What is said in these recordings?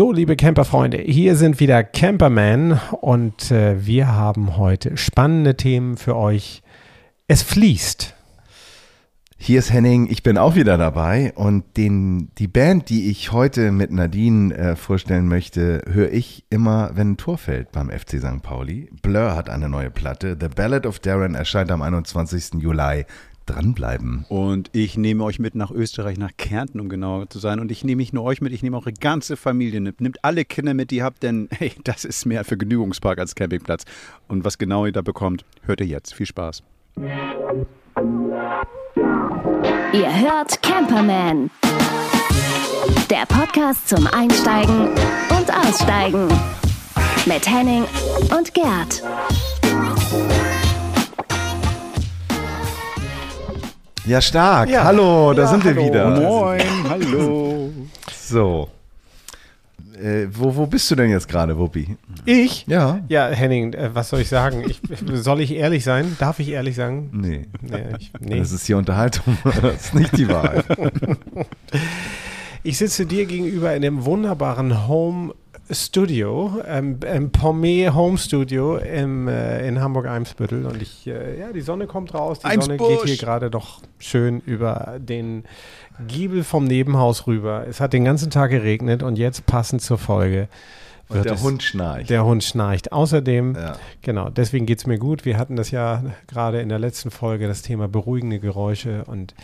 So, liebe Camperfreunde, hier sind wieder Camperman und äh, wir haben heute spannende Themen für euch. Es fließt. Hier ist Henning, ich bin auch wieder dabei und den, die Band, die ich heute mit Nadine äh, vorstellen möchte, höre ich immer, wenn ein Tor fällt beim FC St. Pauli. Blur hat eine neue Platte. The Ballad of Darren erscheint am 21. Juli dranbleiben. Und ich nehme euch mit nach Österreich, nach Kärnten, um genauer zu sein. Und ich nehme nicht nur euch mit, ich nehme eure ganze Familie mit. Nehmt alle Kinder mit, die ihr habt, denn hey, das ist mehr Vergnügungspark als Campingplatz. Und was genau ihr da bekommt, hört ihr jetzt. Viel Spaß. Ihr hört Camperman. Der Podcast zum Einsteigen und Aussteigen. Mit Henning und Gerd. Ja, stark. Ja. Hallo, da Ja, sind wir hallo. wieder. Moin, hallo. So. Äh, wo, wo bist du denn jetzt gerade, Wuppi? Ich? Ja. Ja, Henning, äh, was soll ich sagen? Ich, soll ich ehrlich sein? Darf ich ehrlich sagen? Nee. Nee, ich, nee. Das ist hier Unterhaltung. Das ist nicht die Wahrheit. ich sitze dir gegenüber in dem wunderbaren Home Studio, ähm, im Pommet Home Studio im, äh, in Hamburg-Eimsbüttel. Und ich, äh, ja, die Sonne kommt raus. Die Sonne Eimsbusch. geht hier gerade doch schön über den Giebel vom Nebenhaus rüber. Es hat den ganzen Tag geregnet und jetzt passend zur Folge. Und wird der es- Hund schnarcht. Der Hund schnarcht. Außerdem, Ja. genau, deswegen geht es mir gut. Wir hatten das ja gerade in der letzten Folge, das Thema beruhigende Geräusche. Und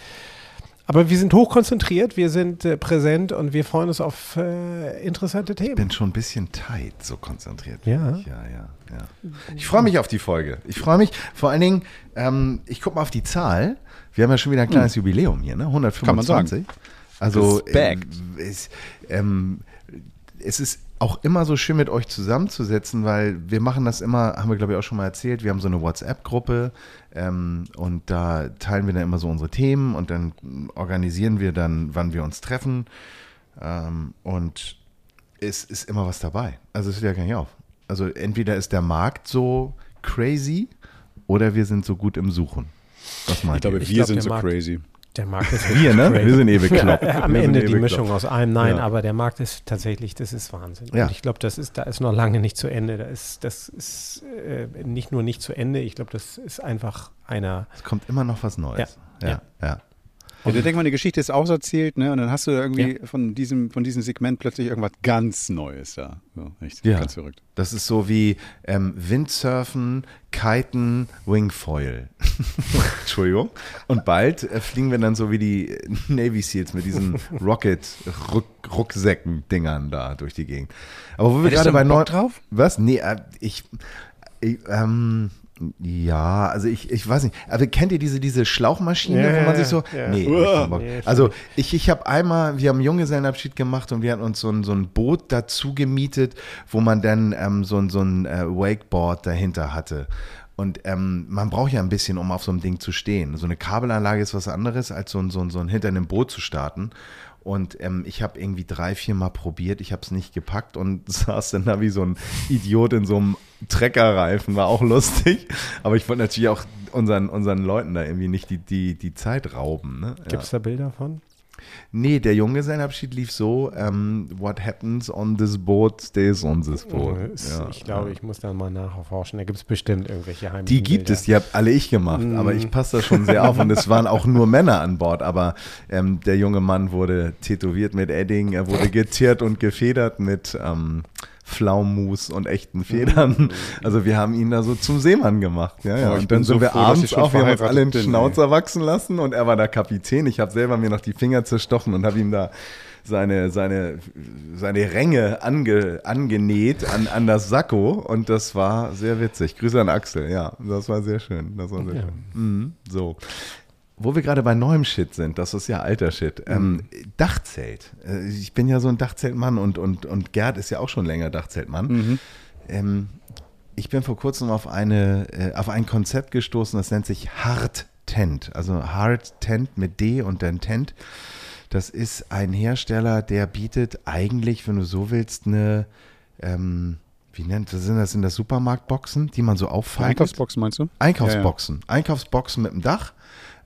aber wir sind hochkonzentriert, wir sind äh, präsent und wir freuen uns auf äh, interessante Ich Themen. bin schon ein bisschen tight, so konzentriert. bin Ja. ich. ja, ja, ja. Ich freue mich auf die Folge. Ich freue mich, vor allen Dingen, ähm, ich gucke mal auf die Zahl. Wir haben ja schon wieder ein kleines Jubiläum hier, ne? 125. Kann man sagen. Also Respekt. ähm, es, ähm, es ist auch immer so schön mit euch zusammenzusetzen, weil wir machen das immer, haben wir glaube ich auch schon mal erzählt, wir haben so eine WhatsApp-Gruppe ähm, und da teilen wir dann immer so unsere Themen und dann organisieren wir dann, wann wir uns treffen ähm, und es ist immer was dabei. Also es hört ja gar nicht auf. Also entweder ist der Markt so crazy oder wir sind so gut im Suchen. Was meint Ich glaube, ihr? Ich wir glaub, sind so Markt- crazy. Der Markt ist wir, ne? crazy. Wir sind eh bekloppt. Ja, am Wir Ende eh die. Mischung aus allem. Nein, Ja. aber der Markt ist tatsächlich, das ist Wahnsinn. Ja. Und ich glaube, das ist, da ist noch lange nicht zu Ende. Da ist, das ist äh, nicht nur nicht zu Ende, ich glaube, das ist einfach einer. Es kommt immer noch was Neues. Ja. Ja, ja. Ja, du denkst mal, eine Geschichte ist auserzählt, ne? Und dann hast du irgendwie von, diesem, von diesem Segment plötzlich irgendwas ganz Neues da. So, echt Ja. ganz verrückt. Das ist so wie ähm, Windsurfen, Kiten, Wingfoil. Entschuldigung. Und bald äh, fliegen wir dann so wie die Navy Seals mit diesen Rocket-Rucksäcken-Dingern da durch die Gegend. Aber wo wir gerade bei neu drauf? Was? Nee, äh, ich, ich ähm, ja, also ich, ich weiß nicht. Aber kennt ihr diese, diese Schlauchmaschine, Ja, wo man sich so. ja. Nee, Uah. ich also ich, ich habe einmal, wir haben einen Junggesellenabschied gemacht und wir hatten uns so ein, so ein Boot dazu gemietet, wo man dann ähm, so, ein- so ein äh, Wakeboard dahinter hatte. Und ähm, man braucht ja ein bisschen, um auf so einem Ding zu stehen. So eine Kabelanlage ist was anderes, als so ein, so ein, so ein hinter einem Boot zu starten. Und ähm, ich habe irgendwie drei, vier Mal probiert, ich habe es nicht gepackt und saß dann da wie so ein Idiot in so einem Treckerreifen, war auch lustig. Aber ich wollte natürlich auch unseren, unseren Leuten da irgendwie nicht die, die, die Zeit rauben. Ne? Gibt es da Bilder von? Nee, der Junggesellenabschied lief so, ähm, what happens on this boat stays on this boat. Ist- Ja, ich glaube, ja. ich muss da mal nachforschen. Da gibt es bestimmt irgendwelche heimlichen Die gibt es, die habe alle ich gemacht, aber Mhm. ich passe da schon sehr auf und es waren auch nur Männer an Bord, aber ähm, der junge Mann wurde tätowiert mit Edding, er wurde geteert und gefedert mit ähm, Pflaummus und echten Federn. Also wir haben ihn da so zum Seemann gemacht. Ja, ja. Oh, ich und dann bin sind so wir froh, abends auch, wir haben uns alle den. Schnauzer wachsen lassen und er war der Kapitän. Ich habe selber mir noch die Finger zerstochen und habe ihm da seine, seine, seine Ränge ange, angenäht an, an das Sakko und das war sehr witzig. Grüße an Axel, ja, das war sehr schön. Das war sehr Ja. schön. Mhm, so. Wo wir gerade bei neuem Shit sind, das ist ja alter Shit. Ähm, Dachzelt. Äh, Ich bin ja so ein Dachzeltmann und, und, und Gerd ist ja auch schon länger Dachzeltmann. Ähm, ich bin vor kurzem auf, eine, äh, auf ein Konzept gestoßen, das nennt sich Hard Tent. Also Hard Tent mit D und dann Tent. Das ist ein Hersteller, der bietet eigentlich, wenn du so willst, eine, ähm, wie nennt das, sind das, sind das Supermarktboxen, die man so auffaltet? Einkaufsbox meinst du? Einkaufsboxen. Einkaufsboxen mit dem Dach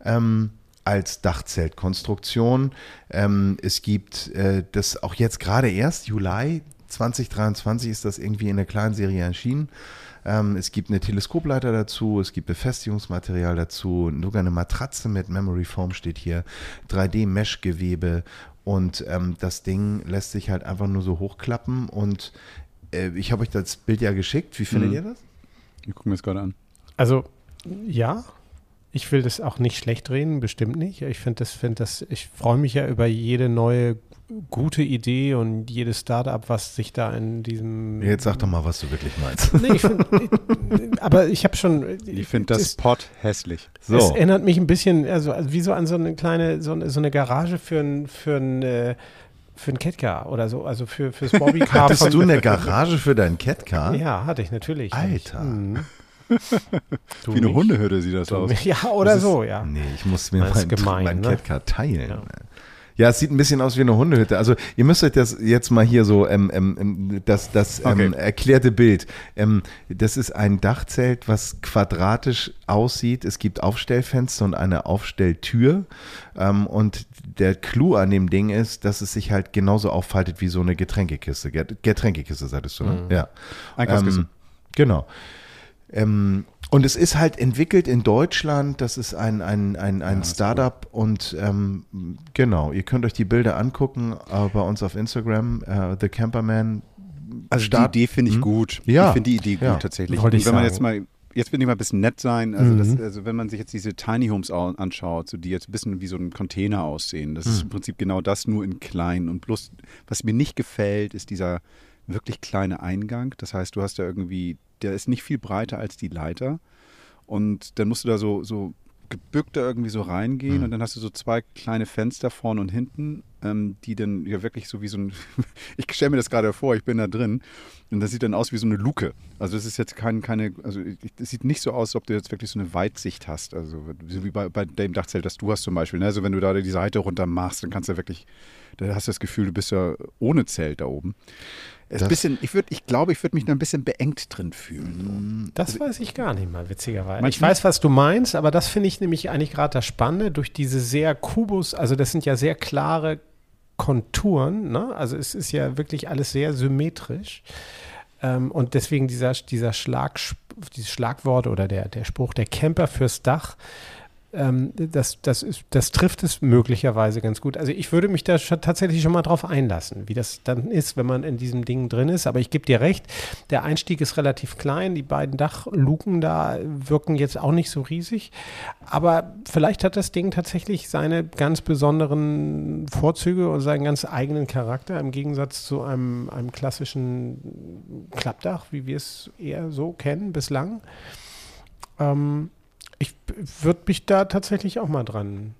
ähm, als Dachzeltkonstruktion. Ähm, es gibt äh, das auch jetzt gerade erst, Juli, 2023 ist das irgendwie in der kleinen Serie erschienen. Ähm, es gibt eine Teleskopleiter dazu, es gibt Befestigungsmaterial dazu, sogar eine Matratze mit Memory Foam steht hier, 3D-Mesh-Gewebe und ähm, das Ding lässt sich halt einfach nur so hochklappen und äh, ich habe euch das Bild ja geschickt. Wie findet Mhm. ihr das? Wir gucken es gerade an. Also, ja. Ich will das auch nicht schlecht reden, bestimmt nicht. Ich finde das, finde das, ich freue mich ja über jede neue gute Idee und jedes Startup, was sich da in diesem. Jetzt sag doch mal, was du wirklich meinst. Nee, ich find, aber ich habe schon. Ich finde das Pot hässlich. Es So, erinnert mich ein bisschen, also, also wie so an so eine kleine, so, eine- so eine Garage für ein, für ein, äh, für ein Catcar oder so, also für fürs Bobbycar. hattest du eine Garage für dein Catcar? Ja, hatte ich natürlich. Alter. Mhm. Wie eine nicht? Hunde sieht das Du aus. nicht? Ja, oder ist- so, ja. Nee, ich muss mir Das ist mein, gemein, mein ne? Catcar teilen. Ja. Ja. es sieht ein bisschen aus wie eine Hundehütte. Also ihr müsst euch das jetzt mal hier so, ähm, ähm, ähm, das, das ähm, Okay. erklärte Bild. Ähm, das ist ein Dachzelt, was quadratisch aussieht. Es gibt Aufstellfenster und eine Aufstelltür. Und der Clou an dem Ding ist, dass es sich halt genauso auffaltet wie so eine Getränkekiste. Get- Getränkekiste, sagtest du, ne? Ja. Einkaufskiste. Genau. Ähm, und es ist halt entwickelt in Deutschland. Das ist ein, ein, ein, ein Startup. Und ähm, genau, ihr könnt euch die Bilder angucken äh, bei uns auf Instagram. Äh, The Camperman. Also Start- die Idee finde ich Hm? gut. Ja. Ich finde die Idee gut Ja. tatsächlich. Wollte ich wenn man sagen. jetzt mal, jetzt will ich mal ein bisschen nett sein, also, Mhm. das, also wenn man sich jetzt diese Tiny Homes au- anschaut, so die jetzt ein bisschen wie so ein Container aussehen, das ist im Prinzip genau das, nur in klein. Und bloß, was mir nicht gefällt, ist dieser wirklich kleine Eingang. Das heißt, du hast da irgendwie, der ist nicht viel breiter als die Leiter. Und dann musst du da so, so gebückt da irgendwie so reingehen Mhm. und dann hast du so zwei kleine Fenster vorne und hinten, ähm, die dann ja wirklich so wie so ein, ich stelle mir das gerade vor, ich bin da drin und das sieht dann aus wie so eine Luke. Also es ist jetzt kein, keine, also es sieht nicht so aus, als ob du jetzt wirklich so eine Weitsicht hast. Also so wie bei, bei dem Dachzelt, das du hast zum Beispiel. Ne? Also wenn du da die Seite runter machst, dann kannst du wirklich, da hast du das Gefühl, du bist ja ohne Zelt da oben. Es ist bisschen, ich würde, ich glaube, ich würde mich da ein bisschen beengt drin fühlen. Das weiß ich gar nicht mal, witzigerweise. Ich weiß, was du meinst, aber das finde ich nämlich eigentlich gerade das Spannende durch diese sehr Kubus, also das sind ja sehr klare Konturen, ne? also es ist ja wirklich alles sehr symmetrisch. Ähm, und deswegen dieser, dieser Schlag, dieses Schlagwort oder der, der Spruch, der Camper fürs Dach, ähm, das, das, ist, das trifft es möglicherweise ganz gut. Also ich würde mich da schon, tatsächlich schon mal drauf einlassen, wie das dann ist, wenn man in diesem Ding drin ist. Aber ich gebe dir recht, der Einstieg ist relativ klein. Die beiden Dachluken da wirken jetzt auch nicht so riesig. Aber vielleicht hat das Ding tatsächlich seine ganz besonderen Vorzüge und seinen ganz eigenen Charakter im Gegensatz zu einem, einem klassischen Klappdach, wie wir es eher so kennen bislang. Ähm, ich würde mich da tatsächlich auch mal dran.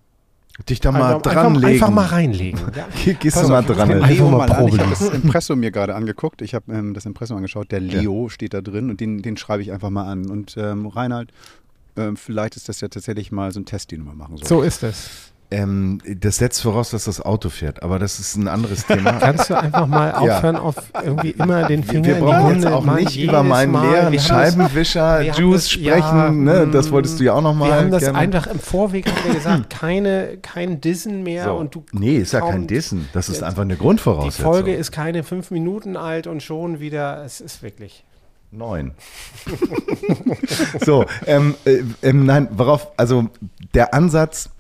Dich da mal einfach, dranlegen. Einfach, einfach mal reinlegen. Ja. Hier Gehst du mal dran. Leo Einfach mal. Ich habe das Impressum mir gerade angeguckt. Ich habe ähm, das Impressum angeschaut. Der Leo steht da drin und den, den schreibe ich einfach mal an. Und ähm, Reinhard, ähm, vielleicht ist das ja tatsächlich mal so ein Test, den du mal machen sollst. So ist es. Ähm, das setzt voraus, dass das Auto fährt, aber das ist ein anderes Thema. Kannst du einfach mal Ja. aufhören, auf irgendwie immer den Finger wir die brauchen jetzt auch nicht über meinen Mal. leeren Wir das- Scheibenwischer Juice das- sprechen. ja, ne? Das mm, wolltest du ja auch noch mal Wir haben das gerne. einfach im Vorweg haben wir gesagt, keine, kein Dissen mehr So. und du nee, ist ja kein Dissen. Das ist Ja, einfach eine Die Grundvoraussetzung. Folge ist keine fünf Minuten alt und schon wieder, es ist wirklich. Neun. so, ähm, äh, ähm, nein, worauf, also der Ansatz,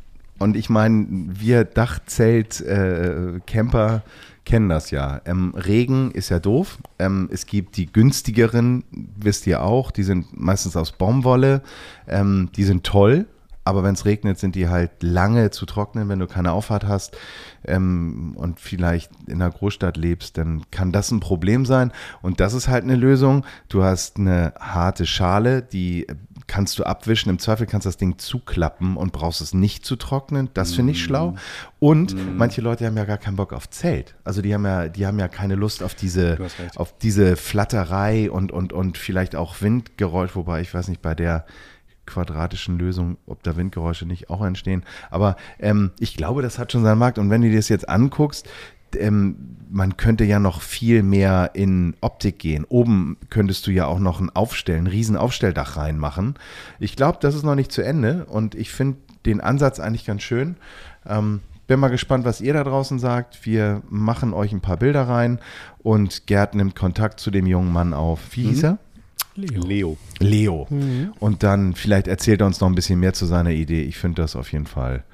und ich meine, wir Dachzelt, äh, kennen das ja. Ähm, Regen ist ja doof. Ähm, es gibt die günstigeren, wisst ihr auch, die sind meistens aus Baumwolle. Ähm, die sind toll, aber wenn es regnet, sind die halt lange zu trocknen, wenn du keine Auffahrt hast ähm, und vielleicht in einer Großstadt lebst, dann kann das ein Problem sein. Und das ist halt eine Lösung. Du hast eine harte Schale, die kannst du abwischen. Im Zweifel kannst du das Ding zuklappen und brauchst es nicht zu trocknen. Das finde ich schlau. Und manche Leute haben ja gar keinen Bock auf Zelt. Also die haben ja, die haben ja keine Lust auf diese, auf diese Flatterei und, und, und vielleicht auch Windgeräusch, wobei ich weiß nicht, bei der quadratischen Lösung, ob da Windgeräusche nicht auch entstehen. Aber ähm, ich glaube, das hat schon seinen Markt. Und wenn du dir das jetzt anguckst, ähm, man könnte ja noch viel mehr in Optik gehen. Oben könntest du ja auch noch ein Aufstellen, ein riesen Aufstelldach reinmachen. Ich glaube, das ist noch nicht zu Ende und ich finde den Ansatz eigentlich ganz schön. Ähm, bin mal gespannt, was ihr da draußen sagt. Wir machen euch ein paar Bilder rein und Gerd nimmt Kontakt zu dem jungen Mann auf. Wie hieß er? Leo. Leo. Leo. Und dann vielleicht erzählt er uns noch ein bisschen mehr zu seiner Idee. Ich finde das auf jeden Fall,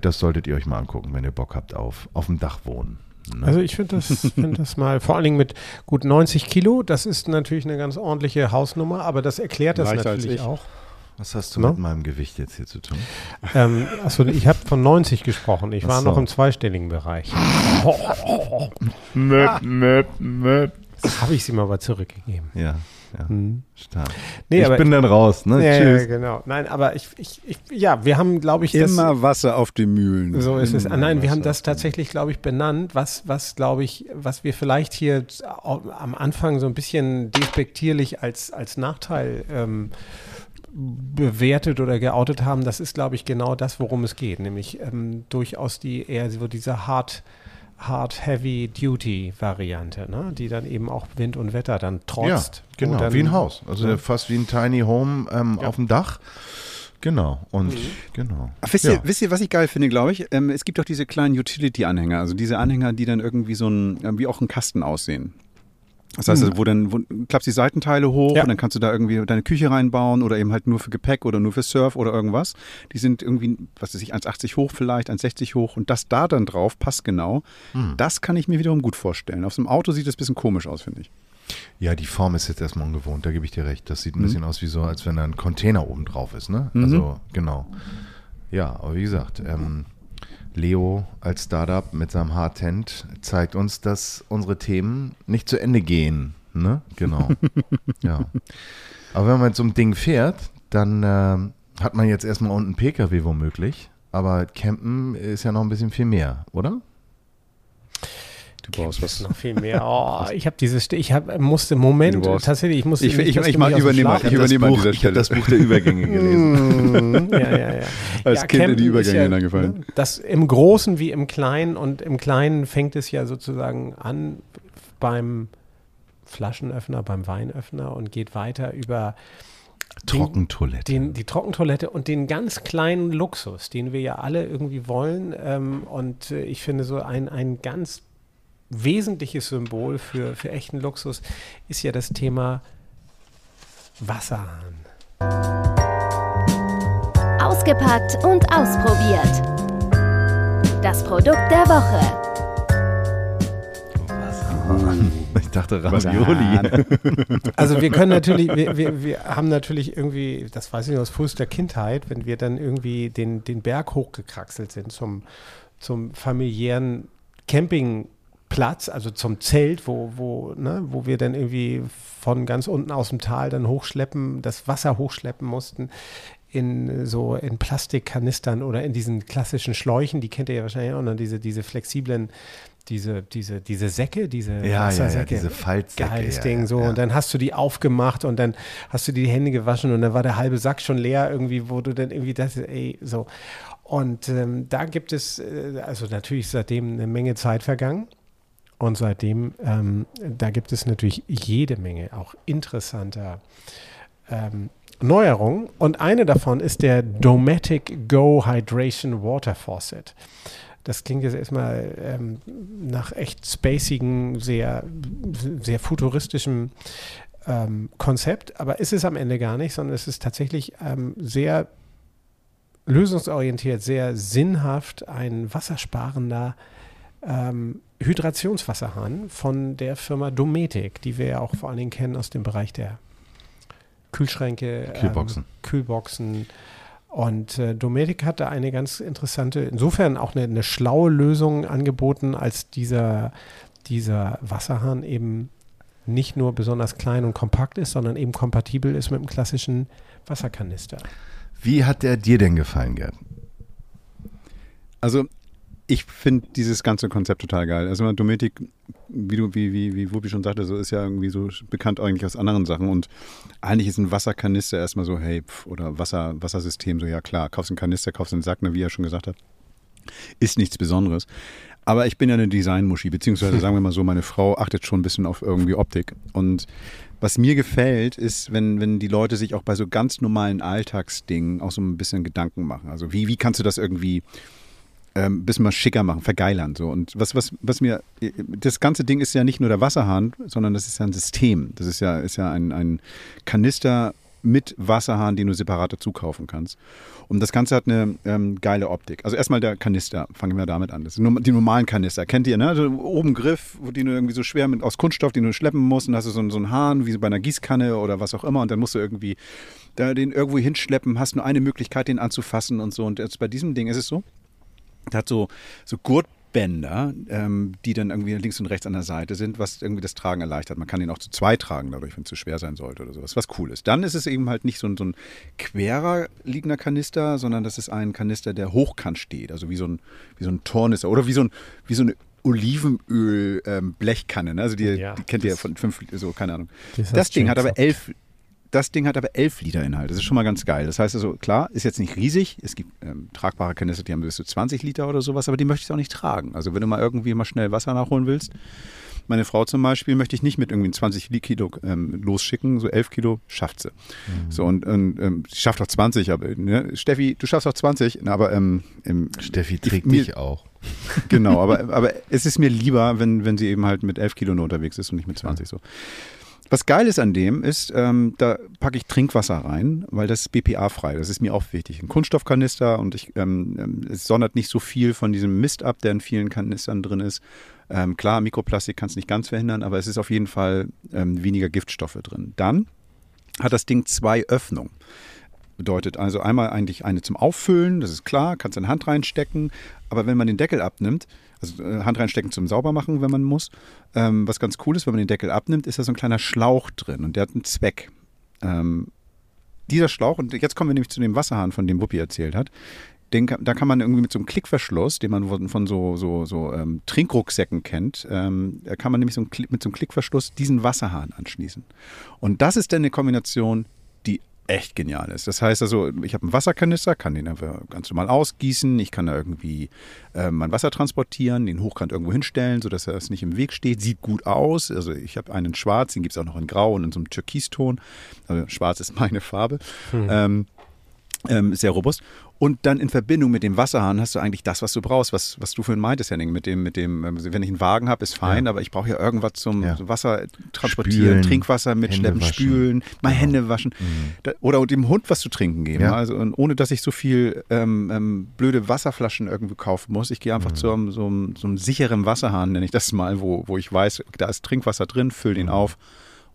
das solltet ihr euch mal angucken, wenn ihr Bock habt auf, auf dem Dach wohnen. Ne? Also ich finde das, find das mal, vor allen Dingen mit gut 90 Kilo, das ist natürlich eine ganz ordentliche Hausnummer, aber das erklärt das Leichter natürlich ich. auch. was hast du No? mit meinem Gewicht jetzt hier zu tun? Ähm, achso, ich habe von 90 gesprochen. Ich Ach war so. noch im zweistelligen Bereich. Möp, möp, möp. Das habe ich sie mal aber zurückgegeben. Ja, ja, Hm. stark. Nee, ich aber bin dann raus, ne? ja, ja, Tschüss. genau. Nein, aber ich, ich, ich ja, wir haben, glaube ich, das, Immer Wasser auf den Mühlen. So ist es. Immer Nein, wir haben Wasser das tatsächlich, glaube ich, benannt, was, was glaube ich, was wir vielleicht hier am Anfang so ein bisschen despektierlich als, als Nachteil ähm, bewertet oder geoutet haben. Das ist, glaube ich, genau das, worum es geht, nämlich ähm, durchaus die eher so diese hard Hard Heavy Duty Variante, ne? die dann eben auch Wind und Wetter dann trotzt. Ja, genau, dann- wie ein Haus. Also Ja. fast wie ein Tiny Home ähm, auf dem Dach. Genau, und genau. Ach, wisst, ja. ihr, wisst ihr, was ich geil finde, glaube ich? Ähm, es gibt doch diese kleinen Utility-Anhänger, also diese Anhänger, die dann irgendwie so ein, äh, wie auch ein Kasten aussehen. Das heißt, also, wo dann wo, klappst die Seitenteile hoch Ja. und dann kannst du da irgendwie deine Küche reinbauen oder eben halt nur für Gepäck oder nur für Surf oder irgendwas. Die sind irgendwie, was weiß ich, 1,80 hoch vielleicht, 1,60 hoch und das da dann drauf passt genau. Das kann ich mir wiederum gut vorstellen. Auf so einem Auto sieht das ein bisschen komisch aus, finde ich. Ja, die Form ist jetzt erstmal ungewohnt, da gebe ich dir recht. Das sieht ein bisschen aus wie so, als wenn da ein Container oben drauf ist, ne? Also, genau. Ja, aber wie gesagt, ähm, Leo als Startup mit seinem Hardtent zeigt uns, dass unsere Themen nicht zu Ende gehen, ne? Genau. ja. Aber wenn man mit so einem Ding fährt, dann ähm, hat man jetzt erstmal unten einen PKW womöglich. Aber Campen ist ja noch ein bisschen viel mehr, oder? Du brauchst ist noch viel mehr. Oh, ich habe dieses, ich hab, musste, Moment, brauchst- tatsächlich, ich musste Ich- nicht, ich- ich dem übernehme- ich übernehme an dieser Buch, ich habe Stelle. das Buch der Übergänge gelesen. Mhm, ja, ja, ja. Als ja, Kind in die Übergänge ja, hineingefallen. ne, Das im Großen wie im Kleinen und im Kleinen fängt es ja sozusagen an beim Flaschenöffner, beim Weinöffner und geht weiter über Trockentoilette. den, die Trockentoilette und den ganz kleinen Luxus, den wir ja alle irgendwie wollen. Ähm, und äh, ich finde, so ein, ein ganz wesentliches Symbol für, für echten Luxus ist ja das Thema Wasserhahn. Ausgepackt und ausprobiert. Das Produkt der Woche. Ich dachte Ravioli. Also wir können natürlich, wir, wir, wir haben natürlich irgendwie, das weiß ich noch aus frühester Kindheit, wenn wir dann irgendwie den, den Berg hochgekraxelt sind zum, zum familiären Campingplatz, also zum Zelt, wo, wo, ne, wo wir dann irgendwie von ganz unten aus dem Tal dann hochschleppen, das Wasser hochschleppen mussten in so in Plastikkanistern oder in diesen klassischen Schläuchen, die kennt ihr ja wahrscheinlich auch noch, diese, diese flexiblen, diese, diese, diese Säcke, diese Ja, ja, ja, Wassersäcke. diese Faltsäcke. Geiles ja, Ding, ja, so. ja. Und dann hast du die aufgemacht und dann hast du die Hände gewaschen und dann war der halbe Sack schon leer irgendwie, wo du dann irgendwie das, ey, so. Und ähm, da gibt es, äh, also natürlich seitdem eine Menge Zeit vergangen. Und seitdem, ähm, da gibt es natürlich jede Menge auch interessanter ähm, Neuerungen. Und eine davon ist der Dometic Go Hydration Water Faucet. Das klingt jetzt erstmal ähm, nach echt spacigen, sehr, sehr futuristischem ähm, Konzept, aber ist es am Ende gar nicht, sondern es ist tatsächlich ähm, sehr lösungsorientiert, sehr sinnhaft ein wassersparender ähm, Hydrationswasserhahn von der Firma Dometic, die wir ja auch vor allen Dingen kennen aus dem Bereich der Kühlschränke, Kühlboxen. Ähm, Kühlboxen. Und äh, Dometic hat da eine ganz interessante, insofern auch eine, eine schlaue Lösung angeboten, als dieser, dieser Wasserhahn eben nicht nur besonders klein und kompakt ist, sondern eben kompatibel ist mit dem klassischen Wasserkanister. Wie hat der dir denn gefallen, Gerd? Also ich finde dieses ganze Konzept total geil. Also Dometic, wie du, wie, wie, wie Wuppi schon sagte, so ist ja irgendwie so bekannt eigentlich aus anderen Sachen. Und eigentlich ist ein Wasserkanister erstmal so, hey, pf, oder Wasser, Wassersystem, so ja klar, kaufst einen Kanister, kaufst einen Sack, ne, wie er schon gesagt hat. Ist nichts Besonderes. Aber ich bin ja eine Designmuschi, beziehungsweise sagen wir mal so, meine Frau achtet schon ein bisschen auf irgendwie Optik. Und was mir gefällt, ist, wenn, wenn die Leute sich auch bei so ganz normalen Alltagsdingen auch so ein bisschen Gedanken machen. Also wie, wie kannst du das irgendwie ähm, bisschen mal schicker machen, vergeilern. So. Und was, was, was mir, das ganze Ding ist ja nicht nur der Wasserhahn, sondern das ist ja ein System. Das ist ja, ist ja ein, ein Kanister mit Wasserhahn, den du separat dazu kaufen kannst. Und das Ganze hat eine ähm, geile Optik. Also erstmal der Kanister, fangen wir damit an. Das sind die normalen Kanister, kennt ihr, ne? Also oben Griff, den du irgendwie so schwer mit, aus Kunststoff, den du schleppen musst und hast du so, so einen Hahn, wie so bei einer Gießkanne oder was auch immer und dann musst du irgendwie da den irgendwo hinschleppen, hast nur eine Möglichkeit, den anzufassen und so. Und jetzt bei diesem Ding ist es so, der hat so, so Gurtbänder, ähm, die dann irgendwie links und rechts an der Seite sind, was irgendwie das Tragen erleichtert. Man kann ihn auch zu zwei tragen, dadurch, wenn es zu schwer sein sollte oder sowas, was cool ist. Dann ist es eben halt nicht so ein, so ein querer liegender Kanister, sondern das ist ein Kanister, der hochkant steht, also wie so ein, wie so ein Tornister oder wie so, ein, wie so eine Olivenöl-Blechkanne. Ähm, ne? Also die, ja, die kennt ihr ja von fünf, so keine Ahnung. Das, das Ding hat aber elf, das Ding hat aber 11 Liter Inhalt. Das ist schon mal ganz geil. Das heißt also, klar, ist jetzt nicht riesig. Es gibt ähm, tragbare Kanister, die haben bis zu 20 Liter oder sowas, aber die möchte ich auch nicht tragen. Also wenn du mal irgendwie mal schnell Wasser nachholen willst, meine Frau zum Beispiel möchte ich nicht mit irgendwie 20 Kilo ähm, losschicken, so 11 Kilo schafft sie. Mhm. So und, und ähm, sie schafft auch 20, aber ne? Steffi, du schaffst auch 20, aber ähm, Steffi trägt mich auch. Genau, aber, aber es ist mir lieber, wenn, wenn sie eben halt mit 11 Kilo nur unterwegs ist und nicht mit 20 so. Was geil ist an dem ist, ähm, da packe ich Trinkwasser rein, weil das ist BPA-frei. Das ist mir auch wichtig. Ein Kunststoffkanister und ich, ähm, ähm, es sondert nicht so viel von diesem Mist ab, der in vielen Kanistern drin ist. Ähm, klar, Mikroplastik kann es nicht ganz verhindern, aber es ist auf jeden Fall ähm, weniger Giftstoffe drin. Dann hat das Ding zwei Öffnungen. Bedeutet also einmal eigentlich eine zum Auffüllen, das ist klar, kannst deine Hand reinstecken, aber wenn man den Deckel abnimmt, also äh, Hand reinstecken zum Saubermachen, wenn man muss. Ähm, was ganz cool ist, wenn man den Deckel abnimmt, ist da so ein kleiner Schlauch drin und der hat einen Zweck. Ähm, dieser Schlauch, und jetzt kommen wir nämlich zu dem Wasserhahn, von dem Wuppi erzählt hat, den, da kann man irgendwie mit so einem Klickverschluss, den man von so, so, so ähm, Trinkrucksäcken kennt, ähm, da kann man nämlich so mit so einem Klickverschluss diesen Wasserhahn anschließen. Und das ist dann eine Kombination, echt genial ist. Das heißt also, ich habe einen Wasserkanister, kann den einfach ganz normal ausgießen, ich kann da irgendwie äh, mein Wasser transportieren, den hochkant irgendwo hinstellen, sodass er es nicht im Weg steht. Sieht gut aus. Also ich habe einen schwarz, den gibt es auch noch in grau und in so einem Türkiston. Also schwarz ist meine Farbe. Hm. Ähm, ähm, sehr robust. Und dann in Verbindung mit dem Wasserhahn hast du eigentlich das, was du brauchst, was, was du vorhin meintest, Henning, mit dem, mit dem, also wenn ich einen Wagen habe, ist fein, ja. aber ich brauche ja irgendwas zum ja. Wasser transportieren, spülen, Trinkwasser mitschleppen, spülen, mal genau. Hände waschen. Mhm. Da, oder dem Hund was zu trinken geben. Ja. Also und ohne dass ich so viel ähm, ähm, blöde Wasserflaschen irgendwie kaufen muss. Ich gehe einfach mhm. zu einem, so, einem, so einem sicheren Wasserhahn, nenne ich das mal, wo, wo ich weiß, da ist Trinkwasser drin, füll den mhm. auf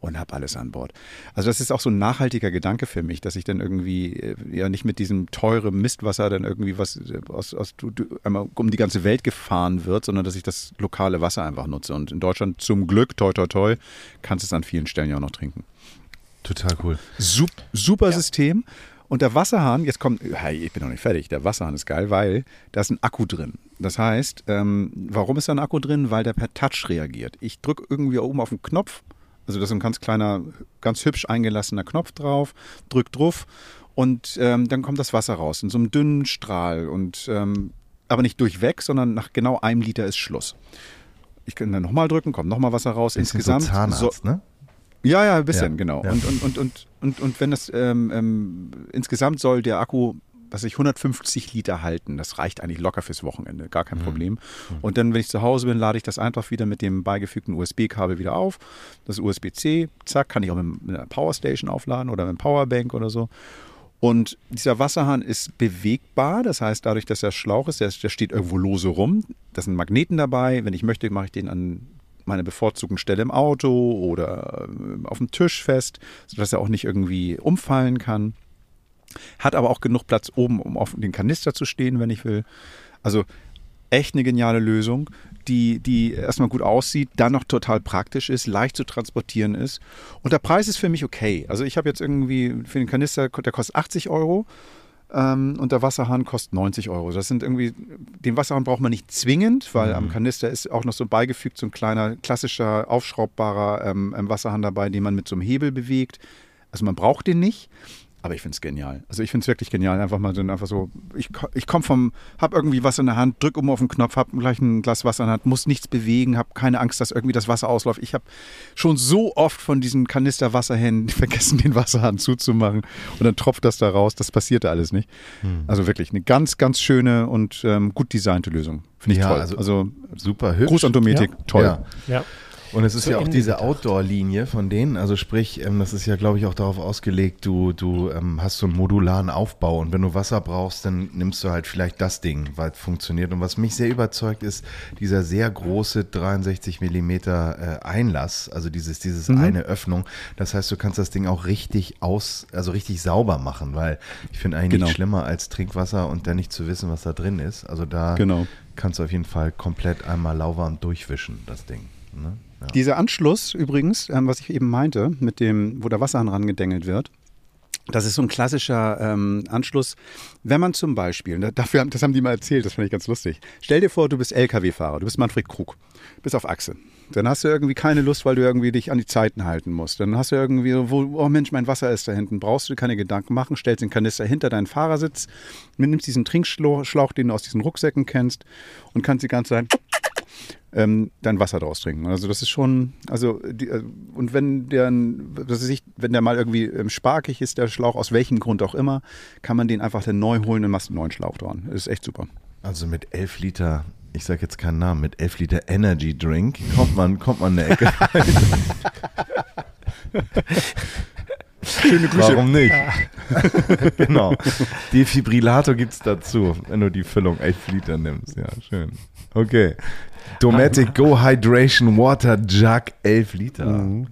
und habe alles an Bord. Also das ist auch so ein nachhaltiger Gedanke für mich, dass ich dann irgendwie äh, ja nicht mit diesem teuren Mistwasser dann irgendwie was äh, aus, aus einmal um die ganze Welt gefahren wird, sondern dass ich das lokale Wasser einfach nutze. Und in Deutschland zum Glück, toi toi toi, kannst du es an vielen Stellen ja auch noch trinken. Total cool. Sup, super ja. System. Und der Wasserhahn, jetzt kommt, hey, ich bin noch nicht fertig, der Wasserhahn ist geil, weil da ist ein Akku drin. Das heißt, ähm, warum ist da ein Akku drin? Weil der per Touch reagiert. Ich drücke irgendwie oben auf den Knopf also da ist ein ganz kleiner, ganz hübsch eingelassener Knopf drauf, drückt drauf und ähm, dann kommt das Wasser raus in so einem dünnen Strahl und ähm, aber nicht durchweg, sondern nach genau einem Liter ist Schluss. Ich kann dann nochmal drücken, kommt nochmal Wasser raus. Bisschen Insgesamt. So Zahnarzt, so, ne? Ja, ja, ein bisschen, ja, genau. Ja. Und, und, und, und, und, und wenn das ähm, ähm, insgesamt soll der Akku was ich 150 Liter halten. Das reicht eigentlich locker fürs Wochenende, gar kein mhm. Problem. Und dann, wenn ich zu Hause bin, lade ich das einfach wieder mit dem beigefügten USB-Kabel wieder auf. Das USB-C, zack, kann ich auch mit einer Powerstation aufladen oder mit einem Powerbank oder so. Und dieser Wasserhahn ist bewegbar, das heißt, dadurch, dass er Schlauch ist, der, der steht irgendwo lose rum. Da sind Magneten dabei. Wenn ich möchte, mache ich den an meine bevorzugten Stelle im Auto oder äh, auf dem Tisch fest, sodass er auch nicht irgendwie umfallen kann. Hat aber auch genug Platz oben, um auf den Kanister zu stehen, wenn ich will. Also echt eine geniale Lösung, die, die erstmal gut aussieht, dann noch total praktisch ist, leicht zu transportieren ist. Und der Preis ist für mich okay. Also ich habe jetzt irgendwie für den Kanister, der kostet 80 Euro ähm, und der Wasserhahn kostet 90 Euro. Das sind irgendwie, den Wasserhahn braucht man nicht zwingend, weil mhm. am Kanister ist auch noch so beigefügt so ein kleiner klassischer aufschraubbarer ähm, Wasserhahn dabei, den man mit so einem Hebel bewegt. Also man braucht den nicht. Aber ich finde es genial. Also ich finde es wirklich genial. Einfach mal so, einfach so, ich, ich komme vom, habe irgendwie was in der Hand, drück um auf den Knopf, habe gleich ein Glas Wasser in der Hand, muss nichts bewegen, habe keine Angst, dass irgendwie das Wasser ausläuft. Ich habe schon so oft von diesen Kanister Wasserhähnen vergessen, den Wasserhahn zuzumachen und dann tropft das da raus. Das passierte alles nicht. Hm. Also wirklich eine ganz, ganz schöne und ähm, gut designte Lösung. Finde ich ja, toll. Also, also, super hübsch. Gruß an Dometik, ja. toll. Ja. ja. Und es ist ja auch diese Outdoor-Linie von denen. Also sprich, ähm, das ist ja, glaube ich, auch darauf ausgelegt, du, du ähm, hast so einen modularen Aufbau und wenn du Wasser brauchst, dann nimmst du halt vielleicht das Ding, weil es funktioniert. Und was mich sehr überzeugt, ist dieser sehr große 63 Millimeter äh, Einlass, also dieses, dieses mhm. eine Öffnung. Das heißt, du kannst das Ding auch richtig aus, also richtig sauber machen, weil ich finde eigentlich genau. nicht schlimmer als Trinkwasser und dann nicht zu wissen, was da drin ist. Also da genau. kannst du auf jeden Fall komplett einmal lauwarm durchwischen, das Ding. Ne? Dieser Anschluss übrigens, ähm, was ich eben meinte, mit dem, wo der Wasserhahn rangedengelt wird, das ist so ein klassischer ähm, Anschluss, wenn man zum Beispiel, dafür, das haben die mal erzählt, das fand ich ganz lustig. Stell dir vor, du bist LKW-Fahrer, du bist Manfred Krug, bist auf Achse. Dann hast du irgendwie keine Lust, weil du irgendwie dich an die Zeiten halten musst. Dann hast du irgendwie, wo, oh Mensch, mein Wasser ist da hinten. Brauchst du keine Gedanken machen, stellst den Kanister hinter deinen Fahrersitz, nimmst diesen Trinkschlauch, den du aus diesen Rucksäcken kennst und kannst die ganze Zeit ähm, dann Wasser draus trinken. Also das ist schon, also die, äh, und wenn der, das ist nicht, wenn der mal irgendwie ähm, sparkig ist, der Schlauch, aus welchem Grund auch immer, kann man den einfach dann neu holen und machst einen neuen Schlauch dran. Das ist echt super. Also mit elf Liter, ich sag jetzt keinen Namen, mit elf Liter Energy Drink kommt man, kommt man eine Ecke. Schöne Grüße. Warum nicht? genau. Defibrillator gibt es dazu, wenn du die Füllung 11 Liter nimmst. Ja, schön. Okay. Dometic Go Hydration Water Jug 11 Liter. Mhm.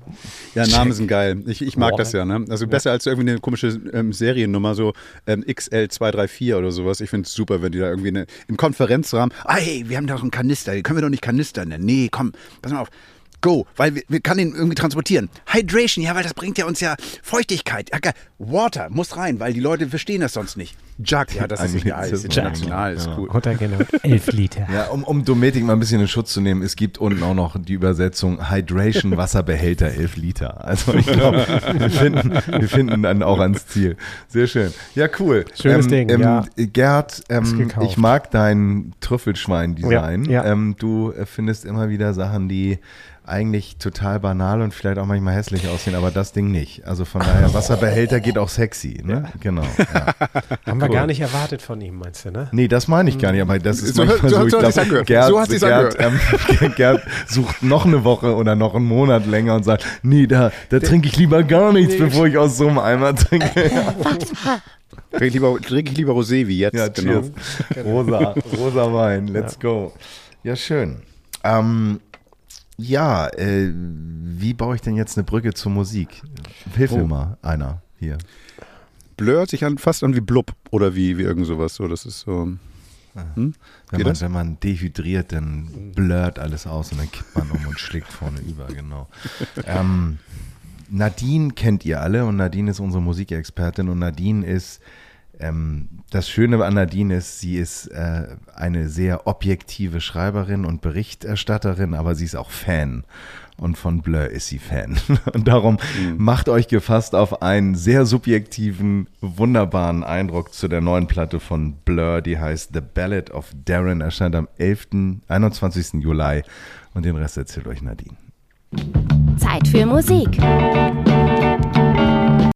Ja, Namen sind geil. Ich, ich mag Boah. das ja. Ne? Also besser ja. als irgendwie eine komische ähm, Seriennummer, so ähm, XL234 oder sowas. Ich finde es super, wenn die da irgendwie eine, im Konferenzrahmen, ah, hey, wir haben doch einen Kanister, können wir doch nicht Kanister nennen. Nee, komm, pass mal auf. Go, weil wir, wir kann ihn irgendwie transportieren. Hydration, ja, weil das bringt ja uns ja Feuchtigkeit. Water muss rein, weil die Leute verstehen das sonst nicht. Jug, ja, das ist egal, ist international, ist cool. Genau, 11 Liter. Ja, um, um Dometik mal ein bisschen in Schutz zu nehmen, es gibt unten auch noch die Übersetzung Hydration Wasserbehälter 11 Liter. Also ich glaube, wir finden, wir finden dann auch ans Ziel. Sehr schön. Ja, cool. Schönes ähm, Ding, ähm, ja. Gerd, ähm, ich mag dein Trüffelschwein-Design. Ja, ja. Ähm, du findest immer wieder Sachen, die eigentlich total banal und vielleicht auch manchmal hässlich aussehen, aber das Ding nicht. Also von daher, Wasserbehälter geht auch sexy, ne? Ja. Genau. Ja. Haben cool. wir gar nicht erwartet von ihm, meinst du, ne? Nee, das meine ich gar nicht, aber das ist so, manchmal so, so ich glaube, Gerd, so Gerd, ähm, Gerd sucht noch eine Woche oder noch einen Monat länger und sagt, nee, da, da trinke ich lieber gar nichts, nee. bevor ich aus so einem Eimer trinke. trinke ich lieber, trink ich lieber Rosé wie jetzt. Ja, genau. Rosa, rosa Wein, let's go. Ja, schön. Ähm, ja, äh, wie baue ich denn jetzt eine Brücke zur Musik? Hilf oh. mir mal einer hier. Blur sich an, fast an wie Blub oder wie, wie irgend sowas. So, das ist so. Ah. Hm? Wenn, man, wenn man dehydriert, dann blurt alles aus und dann kippt man um und schlägt vorne über, genau. ähm, Nadine kennt ihr alle und Nadine ist unsere Musikexpertin und Nadine ist ähm, das Schöne an Nadine ist, sie ist äh, eine sehr objektive Schreiberin und Berichterstatterin, aber sie ist auch Fan. Und von Blur ist sie Fan. Und darum mhm. macht euch gefasst auf einen sehr subjektiven, wunderbaren Eindruck zu der neuen Platte von Blur, die heißt The Ballad of Darren, erscheint am 11., 21. Juli. Und den Rest erzählt euch Nadine. Zeit für Musik.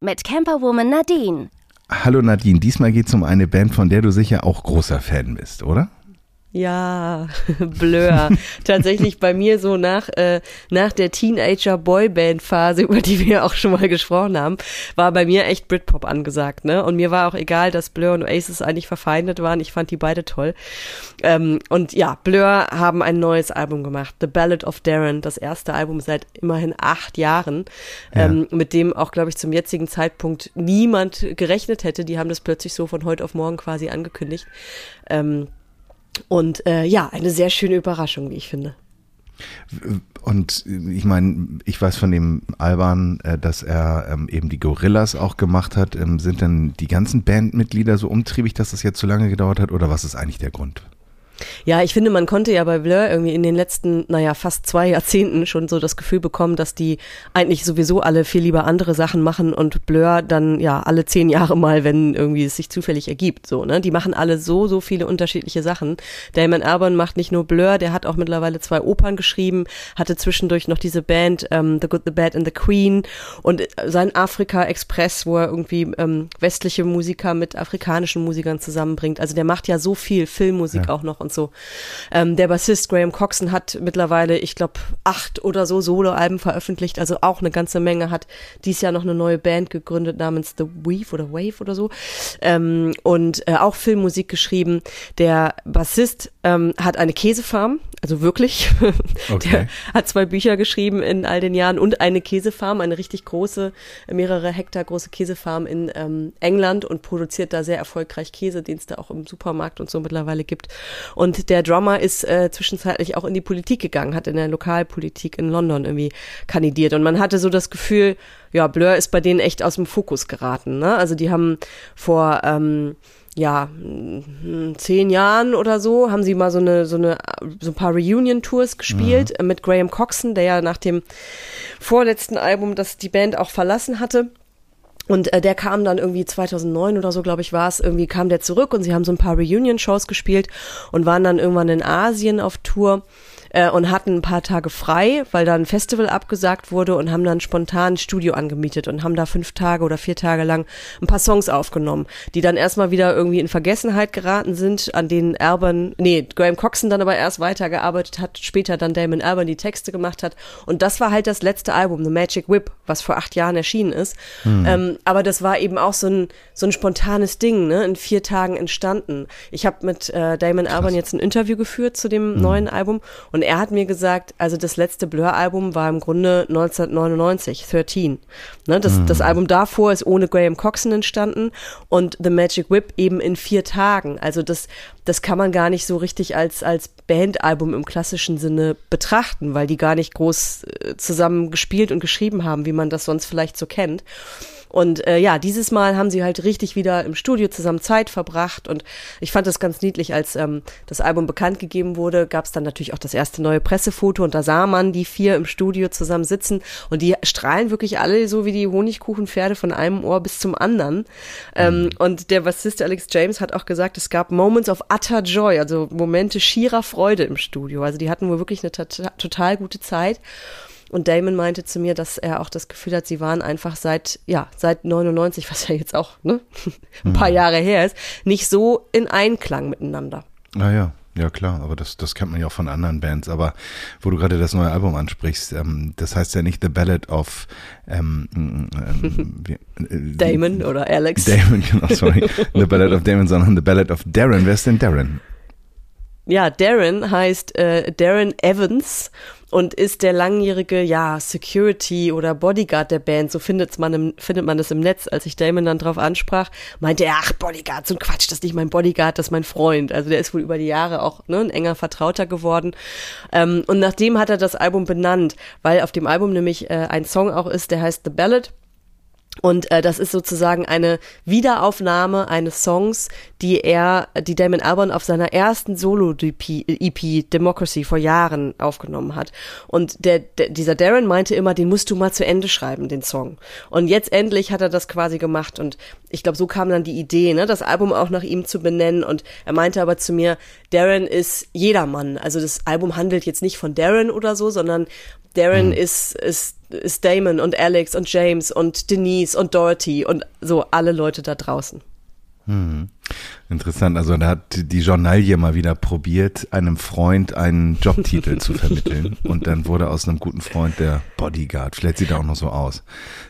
Mit Camperwoman Nadine. Hallo Nadine, diesmal geht es um eine Band, von der du sicher auch großer Fan bist, oder? Ja, Blur. Tatsächlich bei mir so nach, äh, nach der Teenager-Boyband-Phase, über die wir auch schon mal gesprochen haben, war bei mir echt Britpop angesagt, ne? Und mir war auch egal, dass Blur und Oasis eigentlich verfeindet waren. Ich fand die beide toll. Ähm, und ja, Blur haben ein neues Album gemacht, The Ballad of Darren, das erste Album seit immerhin acht Jahren, ja. ähm, mit dem auch, glaube ich, zum jetzigen Zeitpunkt niemand gerechnet hätte. Die haben das plötzlich so von heute auf morgen quasi angekündigt. Ähm, und äh, ja, eine sehr schöne Überraschung, wie ich finde. Und ich meine, ich weiß von dem Alban, äh, dass er ähm, eben die Gorillas auch gemacht hat. Ähm, sind denn die ganzen Bandmitglieder so umtriebig, dass das jetzt so lange gedauert hat? Oder was ist eigentlich der Grund? Ja, ich finde, man konnte ja bei Blur irgendwie in den letzten, naja, fast zwei Jahrzehnten schon so das Gefühl bekommen, dass die eigentlich sowieso alle viel lieber andere Sachen machen und Blur dann ja alle zehn Jahre mal, wenn irgendwie es sich zufällig ergibt, so, ne? Die machen alle so, so viele unterschiedliche Sachen. Damon Albarn macht nicht nur Blur, der hat auch mittlerweile zwei Opern geschrieben, hatte zwischendurch noch diese Band ähm, The Good, The Bad and The Queen und äh, sein Afrika Express, wo er irgendwie ähm, westliche Musiker mit afrikanischen Musikern zusammenbringt. Also der macht ja so viel Filmmusik Ja. auch noch und so. Ähm, der Bassist Graham Coxon hat mittlerweile, ich glaube, acht oder so Soloalben veröffentlicht, also auch eine ganze Menge, hat dies Jahr noch eine neue Band gegründet namens The Weave oder Wave oder so ähm, und äh, auch Filmmusik geschrieben. Der Bassist ähm, hat eine Käsefarm, also wirklich. Okay. Der hat zwei Bücher geschrieben in all den Jahren und eine Käsefarm, eine richtig große, mehrere Hektar große Käsefarm in ähm, England und produziert da sehr erfolgreich Käse, den es da auch im Supermarkt und so mittlerweile gibt. Und der Drummer ist äh, zwischenzeitlich auch in die Politik gegangen, hat in der Lokalpolitik in London irgendwie kandidiert. Und man hatte so das Gefühl, ja, Blur ist bei denen echt aus dem Fokus geraten. Ne? Also die haben vor ähm, ja, mm, zehn Jahren oder so haben sie mal so eine, so eine, so ein paar Reunion-Tours gespielt äh, mit Graham Coxon, der ja nach dem vorletzten Album, das die Band auch verlassen hatte. Und äh, der kam dann irgendwie 2009 oder so, glaube ich, war es, irgendwie kam der zurück und sie haben so ein paar Reunion-Shows gespielt und waren dann irgendwann in Asien auf Tour äh, und hatten ein paar Tage frei, weil da ein Festival abgesagt wurde und haben dann spontan ein Studio angemietet und haben da fünf Tage oder vier Tage lang ein paar Songs aufgenommen, die dann erstmal wieder irgendwie in Vergessenheit geraten sind, an denen Alban, nee, Graham Coxon dann aber erst weitergearbeitet hat, später dann Damon Alban die Texte gemacht hat und das war halt das letzte Album, The Magic Whip, was vor acht Jahren erschienen ist. Ähm, aber das war eben auch so ein, so ein spontanes Ding, ne, in vier Tagen entstanden. Ich habe mit äh, Damon Alban jetzt ein Interview geführt zu dem neuen Album und er hat mir gesagt, also das letzte Blur-Album war im Grunde 1999, 13. Ne, das, das Album davor ist ohne Graham Coxon entstanden und The Magic Whip eben in vier Tagen. Also das, das kann man gar nicht so richtig als, als Bandalbum im klassischen Sinne betrachten, weil die gar nicht groß äh, zusammen gespielt und geschrieben haben, wie man das sonst vielleicht so kennt. Und äh, ja, dieses Mal haben sie halt richtig wieder im Studio zusammen Zeit verbracht und ich fand das ganz niedlich, als ähm, das Album bekannt gegeben wurde, gab es dann natürlich auch das erste neue Pressefoto und da sah man die vier im Studio zusammen sitzen und die strahlen wirklich alle so wie die Honigkuchenpferde von einem Ohr bis zum anderen. Ähm, und der Bassist Alex James hat auch gesagt, es gab Moments of utter joy, also Momente schierer Freude im Studio. Also die hatten wohl wirklich eine tota- total gute Zeit. Und Damon meinte zu mir, dass er auch das Gefühl hat, sie waren einfach seit, ja, seit 99, was ja jetzt auch, ne, ein paar Jahre her ist, nicht so in Einklang miteinander. Ah ja, ja klar, aber das, das kennt man ja auch von anderen Bands. Aber wo du gerade das neue Album ansprichst, ähm, das heißt ja nicht The Ballad of ähm, ähm, wie, äh, Damon oder Alex. Damon, genau, sorry. The Ballad of Damon, sondern The Ballad of Darren. Wer ist denn Darren? Ja, Darren heißt äh, Darren Evans und ist der langjährige, ja, Security oder Bodyguard der Band. So findet man, im, findet man das im Netz. Als ich Damon dann drauf ansprach, meinte er, ach, Bodyguard, so ein Quatsch, das ist nicht mein Bodyguard, das ist mein Freund. Also der ist wohl über die Jahre auch ne, ein enger Vertrauter geworden. Ähm, und nachdem hat er das Album benannt, weil auf dem Album nämlich äh, ein Song auch ist, der heißt The Ballad. Und äh, das ist sozusagen eine Wiederaufnahme eines Songs, die er, die Damon Albarn auf seiner ersten Solo-EP Democracy vor Jahren aufgenommen hat. Und der, der, dieser Darren meinte immer, den musst du mal zu Ende schreiben, den Song. Und jetzt endlich hat er das quasi gemacht. Und ich glaube, so kam dann die Idee, ne, das Album auch nach ihm zu benennen. Und er meinte aber zu mir, Darren ist jedermann. Also das Album handelt jetzt nicht von Darren oder so, sondern Darren ist, ist, ist Damon und Alex und James und Denise und Dorothy und so alle Leute da draußen. Interessant, also da hat die Journalie mal wieder probiert, einem Freund einen Jobtitel zu vermitteln und dann wurde aus einem guten Freund der Bodyguard. Vielleicht sieht er auch noch so aus.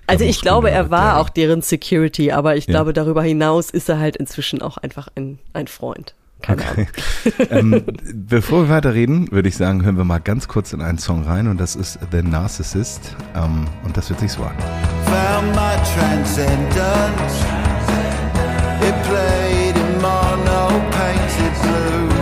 Also Der ich glaube, er war Muskeln- auch deren Security, aber ich Ja. glaube, darüber hinaus ist er halt inzwischen auch einfach ein, ein Freund. Keine Ahnung. ähm, bevor wir weiterreden, würde ich sagen, hören wir mal ganz kurz in einen Song rein und das ist The Narcissist ähm, und das wird sich so an. found my transcendence. It played in mono painted blue.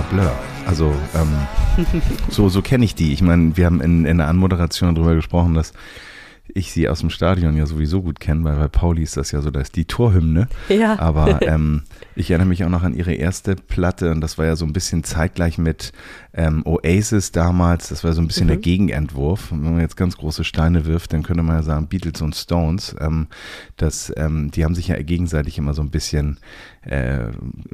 Ja, Blur. Also ähm, so, so kenne ich die. Ich meine, wir haben in, in der Anmoderation darüber gesprochen, dass ich sie aus dem Stadion ja sowieso gut kenne, weil bei Pauli ist das ja so, da ist die Torhymne. Ja. Aber ähm, ich erinnere mich auch noch an ihre erste Platte und das war ja so ein bisschen zeitgleich mit ähm, Oasis damals. Das war so ein bisschen der Gegenentwurf. Und wenn man jetzt ganz große Steine wirft, dann könnte man ja sagen Beatles und Stones. Ähm, das, ähm, die haben sich ja gegenseitig immer so ein bisschen, äh,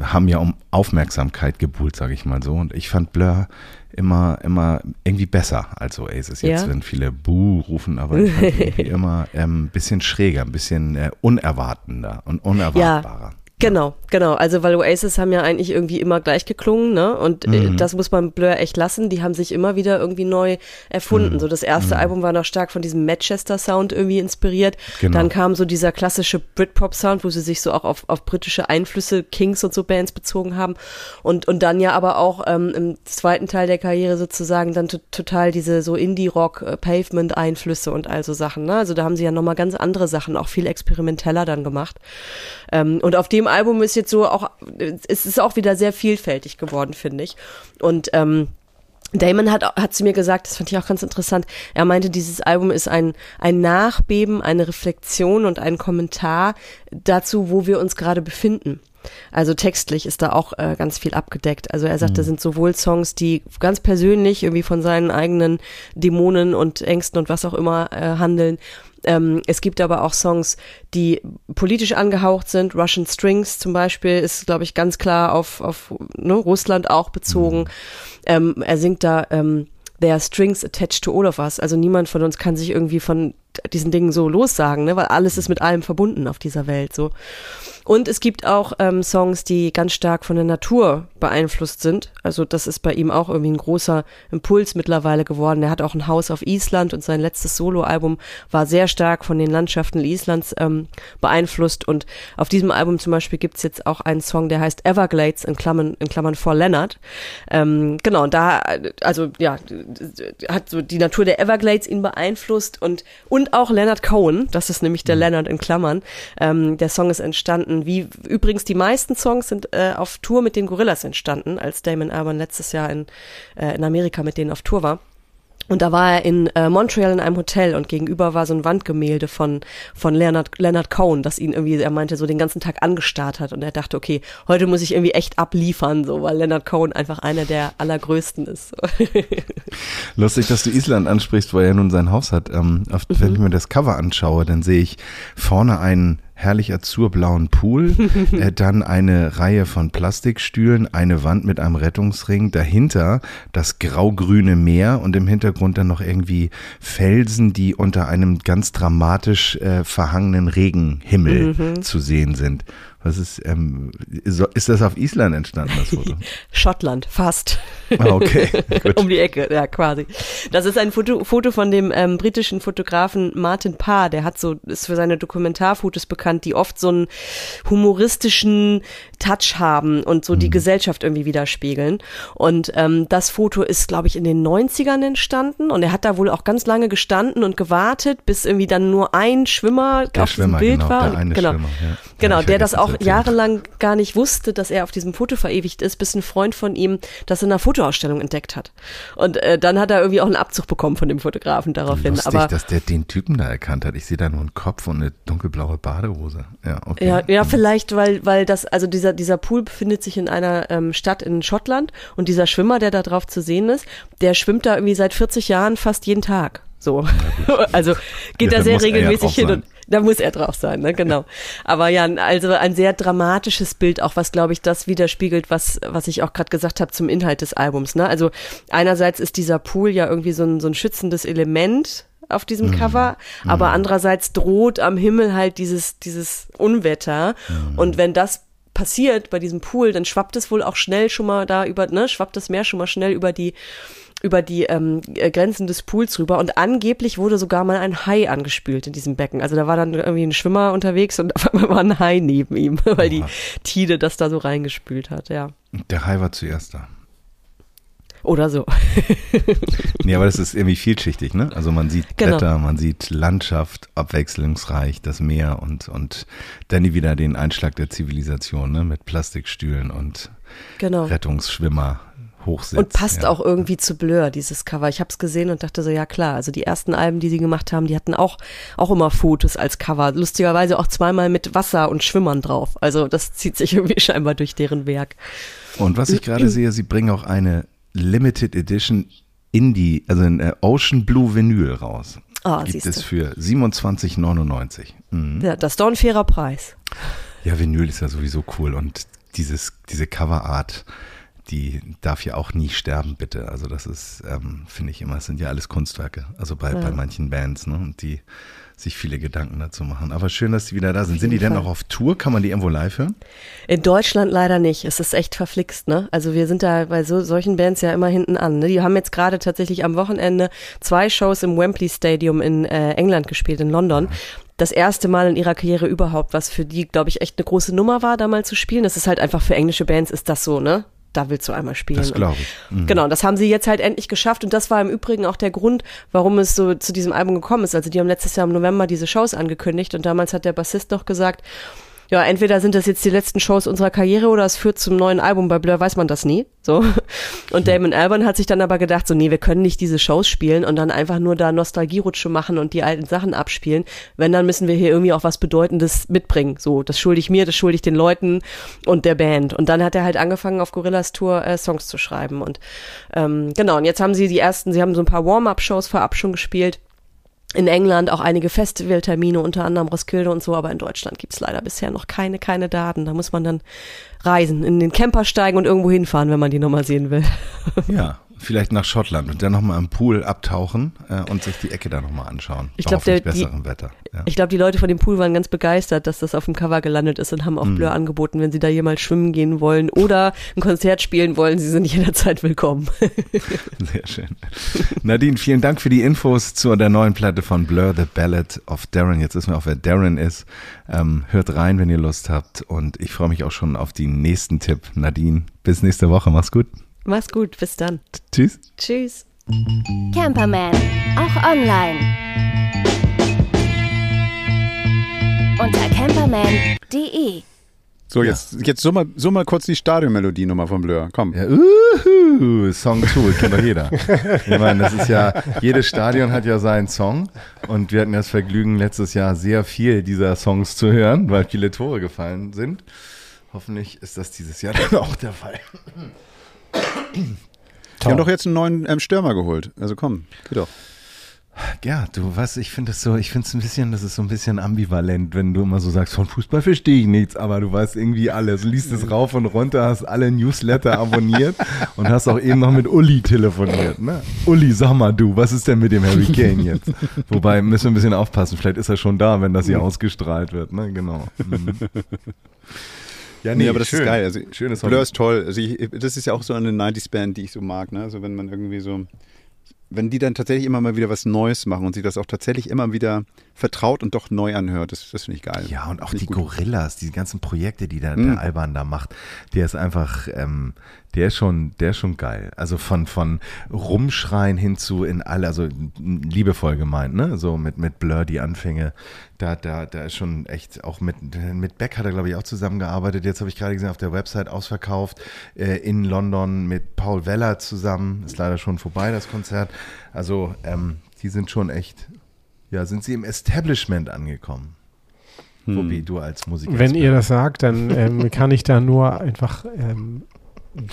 haben ja um Aufmerksamkeit gebuhlt, sage ich mal so. Und ich fand Blur immer, immer irgendwie besser als Oasis. Jetzt, Ja. wenn viele Buh rufen, aber ich fand irgendwie immer ein ähm, bisschen schräger, ein bisschen äh, unerwartender und unerwartbarer. Genau, genau. Also weil Oasis haben ja eigentlich irgendwie immer gleich geklungen, ne? Und äh, Mhm. das muss man Blur echt lassen. Die haben sich immer wieder irgendwie neu erfunden. Mhm. So das erste Album war noch stark von diesem Manchester Sound irgendwie inspiriert. Genau. Dann kam so dieser klassische Britpop Sound, wo sie sich so auch auf, auf britische Einflüsse, Kings und so Bands bezogen haben. Und und dann ja aber auch ähm, im zweiten Teil der Karriere sozusagen dann to total diese so Indie Rock äh, Pavement Einflüsse und all so Sachen. Ne? Also da haben sie ja noch mal ganz andere Sachen, auch viel experimenteller dann gemacht. Ähm, und auf dem Album ist jetzt so auch, es ist auch wieder sehr vielfältig geworden, finde ich. Und ähm, Damon hat, hat zu mir gesagt, das fand ich auch ganz interessant, er meinte, dieses Album ist ein, ein Nachbeben, eine Reflexion und ein Kommentar dazu, wo wir uns gerade befinden. Also textlich ist da auch äh, ganz viel abgedeckt. Also er sagt, da sind sowohl Songs, die ganz persönlich irgendwie von seinen eigenen Dämonen und Ängsten und was auch immer äh, handeln. Ähm, es gibt aber auch Songs, die politisch angehaucht sind. Russian Strings zum Beispiel ist, glaube ich, ganz klar auf, auf ne, Russland auch bezogen. Ähm, er singt da ähm, There are strings attached to all of us. Also niemand von uns kann sich irgendwie von diesen Dingen so lossagen, ne? weil alles ist mit allem verbunden auf dieser Welt. So. Und es gibt auch ähm, Songs, die ganz stark von der Natur beeinflusst sind. Also das ist bei ihm auch irgendwie ein großer Impuls mittlerweile geworden. Er hat auch ein Haus auf Island und sein letztes Soloalbum war sehr stark von den Landschaften Islands ähm, beeinflusst. Und auf diesem Album zum Beispiel gibt's jetzt auch einen Song, der heißt Everglades in Klammern, in Klammern for Leonard. Ähm, genau, und da, also ja, hat so die Natur der Everglades ihn beeinflusst und, und auch Leonard Cohen, das ist nämlich der Leonard in Klammern. Ähm, der Song ist entstanden, wie übrigens die meisten Songs sind äh, auf Tour mit den Gorillas entstanden, als Damon Albarn letztes Jahr in, äh, in Amerika mit denen auf Tour war. Und da war er in äh, Montreal in einem Hotel und gegenüber war so ein Wandgemälde von, von Leonard, Leonard Cohen, das ihn irgendwie, er meinte, so den ganzen Tag angestarrt hat und er dachte, okay, heute muss ich irgendwie echt abliefern, so, weil Leonard Cohen einfach einer der allergrößten ist. Lustig, dass du Island ansprichst, weil er nun sein Haus hat. Ähm, auf, Wenn ich mir das Cover anschaue, dann sehe ich vorne einen herrlich azurblauen Pool, äh, dann eine Reihe von Plastikstühlen, eine Wand mit einem Rettungsring, dahinter das grau-grüne Meer und im Hintergrund dann noch irgendwie Felsen, die unter einem ganz dramatisch äh, verhangenen Regenhimmel zu sehen sind. Was ist, ähm, ist das auf Island entstanden, das Foto? Schottland, fast. Ah, okay, gut. um die Ecke, ja, quasi. Das ist ein Foto, Foto von dem ähm, britischen Fotografen Martin Parr, der hat so, ist für seine Dokumentarfotos bekannt, die oft so einen humoristischen Touch haben und so die Gesellschaft irgendwie widerspiegeln. Und ähm, das Foto ist, glaube ich, in den 90ern entstanden und er hat da wohl auch ganz lange gestanden und gewartet, bis irgendwie dann nur ein Schwimmer Der auf Schwimmer, diesem Bild genau, war. der eine genau. Schwimmer, ja. Genau, der das auch jahrelang gar nicht wusste, dass er auf diesem Foto verewigt ist, bis ein Freund von ihm das in einer Fotoausstellung entdeckt hat. Und äh, dann hat er irgendwie auch einen Abzug bekommen von dem Fotografen daraufhin. Lustig, Aber dass der den Typen da erkannt hat. Ich sehe da nur einen Kopf und eine dunkelblaue Badehose. Ja, okay. ja, ja, vielleicht, weil, weil das, also dieser, dieser Pool befindet sich in einer ähm, Stadt in Schottland und dieser Schwimmer, der da drauf zu sehen ist, der schwimmt da irgendwie seit 40 Jahren fast jeden Tag. So. also geht Ja, da sehr regelmäßig hin sein. und da muss er drauf sein, ne? Genau. Aber ja, also ein sehr dramatisches Bild, auch was, glaube ich, das widerspiegelt, was, was ich auch gerade gesagt habe zum Inhalt des Albums. Ne? Also einerseits ist dieser Pool ja irgendwie so ein, so ein schützendes Element auf diesem Cover, aber andererseits droht am Himmel halt dieses, dieses Unwetter. Und wenn das passiert bei diesem Pool, dann schwappt es wohl auch schnell schon mal da über, ne, schwappt das Meer schon mal schnell über die über die ähm, äh, Grenzen des Pools rüber und angeblich wurde sogar mal ein Hai angespült in diesem Becken. Also da war dann irgendwie ein Schwimmer unterwegs und auf einmal war ein Hai neben ihm, weil die Tide das da so reingespült hat, ja. Der Hai war zuerst da. Oder so. Nee, aber das ist irgendwie vielschichtig, ne? Also man sieht Genau. Blätter, man sieht Landschaft, abwechslungsreich, das Meer und, und dann wieder den Einschlag der Zivilisation, ne? Mit Plastikstühlen und Genau. Rettungsschwimmer, Hochsitz. Und passt ja. auch irgendwie zu Blur, dieses Cover. Ich habe es gesehen und dachte so, ja klar, also die ersten Alben, die sie gemacht haben, die hatten auch, auch immer Fotos als Cover. Lustigerweise auch zweimal mit Wasser und Schwimmern drauf. Also das zieht sich irgendwie scheinbar durch deren Werk. Und was ich gerade sehe, sie bringen auch eine Limited Edition Indie, also ein äh, Ocean Blue Vinyl raus. Ah, Gibt siehst es für 27,99. Mhm. Ja, das ist doch ein fairer Preis. Ja, Vinyl ist ja sowieso cool und dieses, diese Coverart, die darf ja auch nie sterben, bitte. Also das ist, ähm, finde ich immer, es sind ja alles Kunstwerke. Also bei, bei manchen Bands, ne? Und die sich viele Gedanken dazu machen. Aber schön, dass die wieder da sind. Sind die jeden denn Fall. auch auf Tour? Kann man die irgendwo live hören? In Deutschland leider nicht. Es ist echt verflixt, ne? Also wir sind da bei so, solchen Bands ja immer hinten an. Ne? Die haben jetzt gerade tatsächlich am Wochenende zwei Shows im Wembley Stadium in äh, England gespielt, in London. Das erste Mal in ihrer Karriere überhaupt, was für die, glaube ich, echt eine große Nummer war, da mal zu spielen. Das ist halt einfach für englische Bands ist das so, ne? Da willst du einmal spielen. Das glaube ich. Mhm. Genau, das haben sie jetzt halt endlich geschafft und das war im Übrigen auch der Grund, warum es so zu diesem Album gekommen ist. Also die haben letztes Jahr im November diese Shows angekündigt und damals hat der Bassist noch gesagt, ja, entweder sind das jetzt die letzten Shows unserer Karriere oder es führt zum neuen Album. Bei Blur weiß man das nie. So. Und Damon Albarn hat sich dann aber gedacht, so, nee, wir können nicht diese Shows spielen und dann einfach nur da Nostalgierutsche machen und die alten Sachen abspielen. Wenn, dann müssen wir hier irgendwie auch was Bedeutendes mitbringen. So, das schulde ich mir, das schulde ich den Leuten und der Band. Und dann hat er halt angefangen, auf Gorillas Tour äh, Songs zu schreiben. Und ähm, genau, und jetzt haben sie die ersten, sie haben so ein paar Warm-Up-Shows vorab schon gespielt in England auch einige Festivaltermine, unter anderem Roskilde und so, aber in Deutschland gibt's leider bisher noch keine, keine Daten. Da muss man dann reisen, in den Camper steigen und irgendwo hinfahren, wenn man die nochmal sehen will. Ja, vielleicht nach Schottland und dann nochmal im Pool abtauchen äh, und sich die Ecke da nochmal anschauen. Ich Bei glaub, der- hoffentlich die- besserem Wetter. Ja. Ich glaube, die Leute von dem Pool waren ganz begeistert, dass das auf dem Cover gelandet ist und haben auch Mhm. Blur angeboten, wenn sie da jemals schwimmen gehen wollen oder ein Konzert spielen wollen, sie sind jederzeit willkommen. Sehr schön. Nadine, vielen Dank für die Infos zu der neuen Platte von Blur, The Ballad of Darren. Jetzt wissen wir auch, wer Darren ist. Ähm, hört rein, wenn ihr Lust habt. Und ich freue mich auch schon auf den nächsten Tipp. Nadine, bis nächste Woche. Mach's gut. Mach's gut, bis dann. Tschüss. Tschüss. Camperman, auch online. Unter camperman.de. So, jetzt, jetzt so, mal, so mal kurz die Stadionmelodie nochmal von Blur. Komm. Ja, uhu, Song 2, kennt doch jeder. Ich meine, das ist ja, jedes Stadion hat ja seinen Song und wir hatten das Vergnügen, letztes Jahr sehr viel dieser Songs zu hören, weil viele Tore gefallen sind. Hoffentlich ist das dieses Jahr dann auch der Fall. Die haben doch jetzt einen neuen ähm, Stürmer geholt. Also komm, geh doch. Ja, du weißt, ich finde es so, ich finde es ein bisschen, das ist so ein bisschen ambivalent, wenn du immer so sagst, von Fußball verstehe ich nichts, aber du weißt irgendwie alles. Liest es rauf und runter, hast alle Newsletter abonniert und hast auch eben noch mit Uli telefoniert. Ne? Uli, sag mal du, was ist denn mit dem Harry Kane jetzt? Wobei müssen wir ein bisschen aufpassen, vielleicht ist er schon da, wenn das hier ausgestrahlt wird. Ne? Genau. Mhm. Ja, Nee, aber das schön. ist geil. Also, Schönes Blur ist toll. Also ich, das ist ja auch so eine 90s-Band, die ich so mag. Ne? Also wenn man irgendwie so, wenn die dann tatsächlich immer mal wieder was Neues machen und sich das auch tatsächlich immer wieder vertraut und doch neu anhört, das, das finde ich geil. Ja, und auch die gut. Gorillas, die ganzen Projekte, die der, Mhm. der Alban da macht, der ist einfach, ähm, der ist schon, der ist schon geil. Also von, von Rumschreien hin zu in alle, also liebevoll gemeint, ne? So mit, mit Blur die Anfänge. Da, da, da ist schon echt auch mit, mit Beck hat er, glaube ich, auch zusammengearbeitet. Jetzt habe ich gerade gesehen, auf der Website ausverkauft, äh, in London mit Paul Weller zusammen. Ist leider schon vorbei, das Konzert. Also, ähm, die sind schon echt, ja, sind sie im Establishment angekommen. Wobei du als Musiker. Wenn ihr das sagt, dann ähm, kann ich da nur einfach ähm,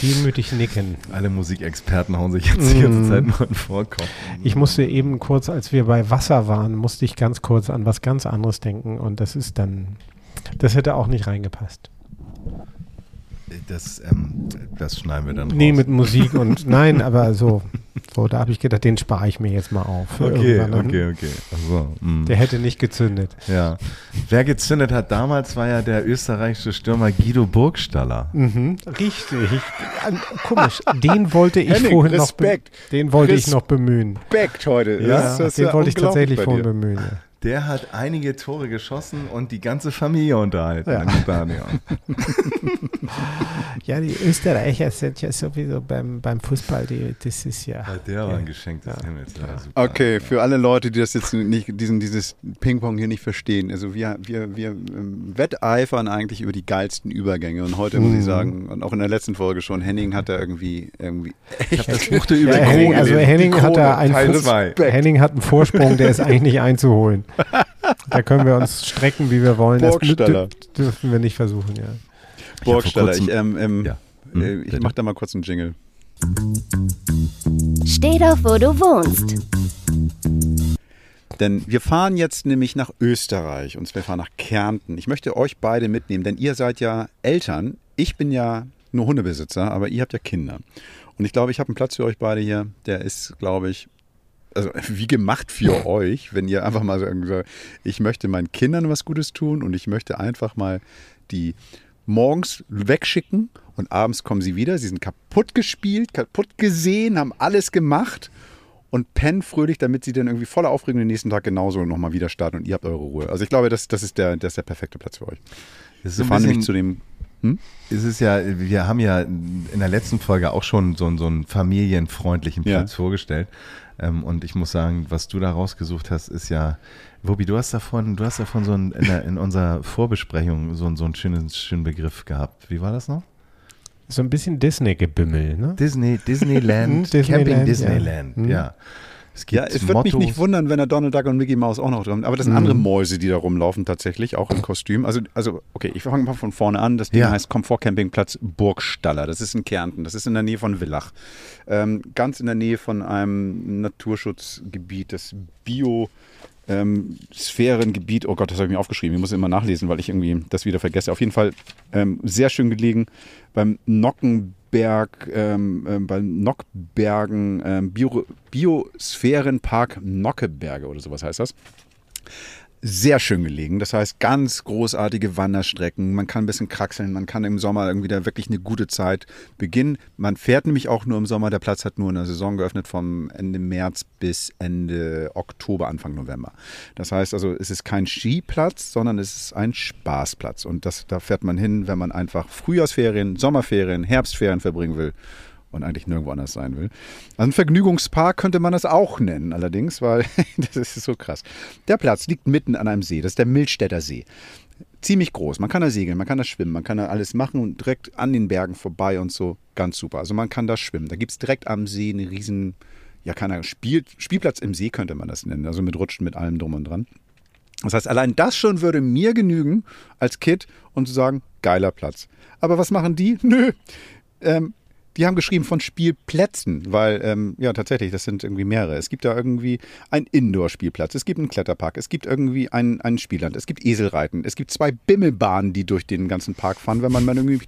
demütig nicken. Alle Musikexperten hauen sich jetzt die ganze Mm. Zeit nur in Vorkopf. Ich musste eben kurz, als wir bei Wasser waren, musste ich ganz kurz an was ganz anderes denken und das ist dann, das hätte auch nicht reingepasst. Das, ähm, das schneiden wir dann raus. Nee, mit Musik und nein, aber so, so da habe ich gedacht, den spare ich mir jetzt mal auf. Okay, irgendwann. okay, okay. Also, mm. Der hätte nicht gezündet. ja. Wer gezündet hat damals, war ja der österreichische Stürmer Guido Burgstaller. Mhm, richtig. Komisch, den wollte ich Henning, vorhin Respekt. noch, den wollte ich Res- noch bemühen. Respekt heute. Ja, Das ist den ja wollte ich tatsächlich vorhin bemühen. ja. Der hat einige Tore geschossen und die ganze Familie unterhalten Ja. im Stadion. Ja, die Österreicher sind ja sowieso beim, beim Fußball, die, das ist ja. Ja, der war ein Geschenk des Ja. Himmels. Ja, super. Okay, für alle Leute, die das jetzt nicht, diesen, dieses Ping-Pong hier nicht verstehen. Also wir, wir, wir ähm, wetteifern eigentlich über die geilsten Übergänge. Und heute muss ich sagen, und auch in der letzten Folge schon, Henning hat da irgendwie, irgendwie Ich habe das Buch über Ja, Henning, also Henning hat da einen. Henning hat einen Vorsprung, der ist eigentlich nicht einzuholen. Da können wir uns strecken, wie wir wollen. Das Burgstaller. dür- dürfen wir nicht versuchen, ja. Burgstaller. Ich, ähm, ähm, Ja. äh, Hm, ich bitte. mach da mal kurz einen Jingle. Steh doch, wo du wohnst. Denn wir fahren jetzt nämlich nach Österreich und wir fahren nach Kärnten. Ich möchte euch beide mitnehmen, denn ihr seid ja Eltern. Ich bin ja nur Hundebesitzer, aber ihr habt ja Kinder. Und ich glaube, ich habe einen Platz für euch beide hier, der ist, glaube ich, also wie gemacht für euch, wenn ihr einfach mal sagt, ich möchte meinen Kindern was Gutes tun und ich möchte einfach mal die morgens wegschicken und abends kommen sie wieder. Sie sind kaputt gespielt, kaputt gesehen, haben alles gemacht und pennen fröhlich, damit sie dann irgendwie voller Aufregung den nächsten Tag genauso nochmal wieder starten und ihr habt eure Ruhe. Also ich glaube, das, das, ist, der, das ist der perfekte Platz für euch. Das ist Wir fahren nämlich zu dem. Es ist ja, wir haben ja in der letzten Folge auch schon so, einen- so einen familienfreundlichen Ja. Platz vorgestellt. Ähm, und ich muss sagen, was du da rausgesucht hast, ist ja, Wobi, du hast davon, du hast davon so ein, in, der, in unserer Vorbesprechung so, einen- so einen schönen, schönen Begriff gehabt. Wie war das noch? So ein bisschen Disney-Gebimmel, ne? Disney, Disneyland, Disneyland, Camping ja. Disneyland, Mhm. ja. Es gibt Ja, es würde mich nicht wundern, wenn da Donald Duck und Mickey Mouse auch noch drin Aber das sind andere Mäuse, die da rumlaufen tatsächlich, auch im Kostüm. Also, also okay, ich fange mal von vorne an. Das Ding Ja. heißt Komfortcampingplatz Burgstaller. Das ist in Kärnten. Das ist in der Nähe von Villach. Ähm, ganz in der Nähe von einem Naturschutzgebiet, das Bio... Ähm, Sphärengebiet, oh Gott, das habe ich mir aufgeschrieben. Ich muss immer nachlesen, weil ich irgendwie das wieder vergesse. Auf jeden Fall ähm, sehr schön gelegen beim Nockenberg, ähm, ähm, beim Nockbergen, ähm, Bio, Biosphärenpark Nockeberge oder sowas heißt das. Sehr schön gelegen. Das heißt, ganz großartige Wanderstrecken. Man kann ein bisschen kraxeln. Man kann im Sommer irgendwie da wirklich eine gute Zeit beginnen. Man fährt nämlich auch nur im Sommer. Der Platz hat nur in der Saison geöffnet vom Ende März bis Ende Oktober, Anfang November. Das heißt also, es ist kein Skiplatz, sondern es ist ein Spaßplatz. Und das, da fährt man hin, wenn man einfach Frühjahrsferien, Sommerferien, Herbstferien verbringen will und eigentlich nirgendwo anders sein will. Also ein Vergnügungspark könnte man das auch nennen, allerdings, weil das ist so krass. Der Platz liegt mitten an einem See, das ist der Milstädter See. Ziemlich groß, man kann da segeln, man kann da schwimmen, man kann da alles machen und direkt an den Bergen vorbei und so, ganz super. Also man kann da schwimmen, da gibt es direkt am See einen riesen, ja keiner Spiel, Spielplatz im See könnte man das nennen, also mit Rutschen, mit allem drum und dran. Das heißt, allein das schon würde mir genügen als Kid und zu sagen, geiler Platz. Aber was machen die? Nö. Ähm, die haben geschrieben von Spielplätzen, weil, ähm, ja, tatsächlich, das sind irgendwie mehrere. Es gibt da irgendwie einen Indoor-Spielplatz, es gibt einen Kletterpark, es gibt irgendwie ein, ein Spielland, es gibt Eselreiten, es gibt zwei Bimmelbahnen, die durch den ganzen Park fahren. Wenn man mal irgendwie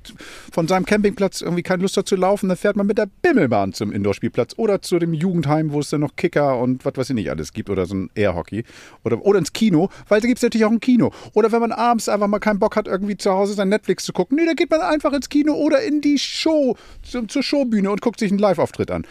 von seinem Campingplatz irgendwie keine Lust hat zu laufen, dann fährt man mit der Bimmelbahn zum Indoor-Spielplatz oder zu dem Jugendheim, wo es dann noch Kicker und was weiß ich nicht alles gibt oder so ein Airhockey oder, oder ins Kino, weil da gibt es natürlich auch ein Kino. Oder wenn man abends einfach mal keinen Bock hat, irgendwie zu Hause sein Netflix zu gucken, nee, da geht man einfach ins Kino oder in die Show, zum, zur Showbühne und guckt sich einen Live-Auftritt an.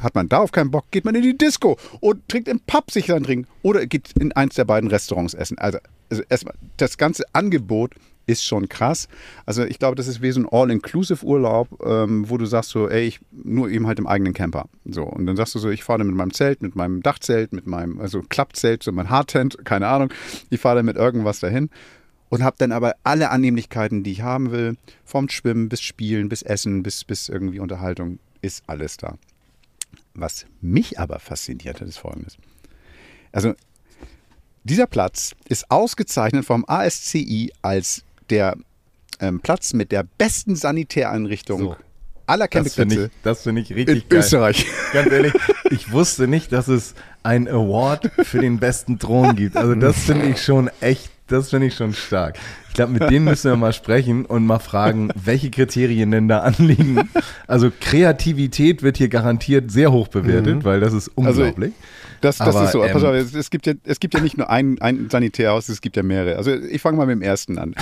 Hat man darauf keinen Bock, geht man in die Disco und trinkt im Pub sich seinen Drink oder geht in eins der beiden Restaurants essen. Also, also erstmal, das ganze Angebot ist schon krass. Also ich glaube, das ist wie so ein All-Inclusive-Urlaub, ähm, wo du sagst so, ey, ich nur eben halt im eigenen Camper. So, und dann sagst du so, ich fahre mit meinem Zelt, mit meinem Dachzelt, mit meinem, also Klappzelt, so mein Hardtent, keine Ahnung. Ich fahre mit irgendwas dahin und habe dann aber alle Annehmlichkeiten, die ich haben will, vom Schwimmen bis Spielen, bis Essen, bis, bis irgendwie Unterhaltung, ist alles da. Was mich aber fasziniert hat, ist folgendes. Also, dieser Platz ist ausgezeichnet vom ASCI als der ähm, Platz mit der besten Sanitäreinrichtung So. aller Das finde Campingplätze ich, das finde ich in richtig geil. Österreich. Ganz ehrlich, ich wusste nicht, dass es einen Award für den besten Thron gibt. Also das finde ich schon echt, das finde ich schon stark. Ich glaube, mit denen müssen wir mal sprechen und mal fragen, welche Kriterien denn da anliegen. Also Kreativität wird hier garantiert sehr hoch bewertet, weil das ist unglaublich. Das, das Aber, ist so. ähm, Pass auf, es, es, gibt ja, es gibt ja nicht nur ein, ein Sanitärhaus, es gibt ja mehrere. Also ich fange mal mit dem ersten an.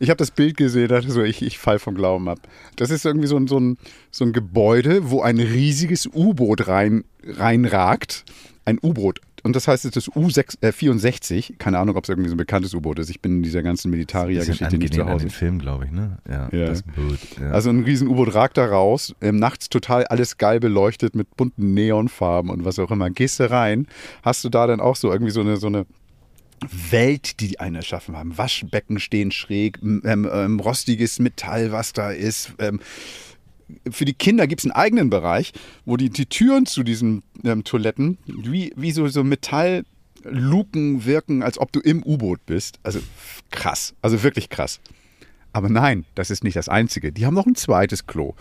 Ich habe das Bild gesehen, dachte so, ich, ich fall vom Glauben ab. Das ist irgendwie so ein, so ein, so ein Gebäude, wo ein riesiges U-Boot rein, reinragt. Ein U-Boot und das heißt, es ist U-64. Keine Ahnung, ob es irgendwie so ein bekanntes U-Boot ist. Ich bin in dieser ganzen Militaria-Geschichte nicht zu angelehnt an Hause. den Film, glaube ich, ne? Ja, Ja. das Boot. Ja. Also ein riesen U-Boot ragt da raus, ähm, nachts total alles geil beleuchtet mit bunten Neonfarben und was auch immer. Gehst du rein, hast du da dann auch so irgendwie so eine, so eine Welt, die die einen erschaffen haben. Waschbecken stehen schräg, ähm, ähm, rostiges Metall, was da ist. Ähm, für die Kinder gibt es einen eigenen Bereich, wo die, die Türen zu diesen ähm, Toiletten wie, wie so, so Metallluken wirken, als ob du im U-Boot bist. Also krass, also wirklich krass. Aber nein, das ist nicht das Einzige. Die haben noch ein zweites Klo.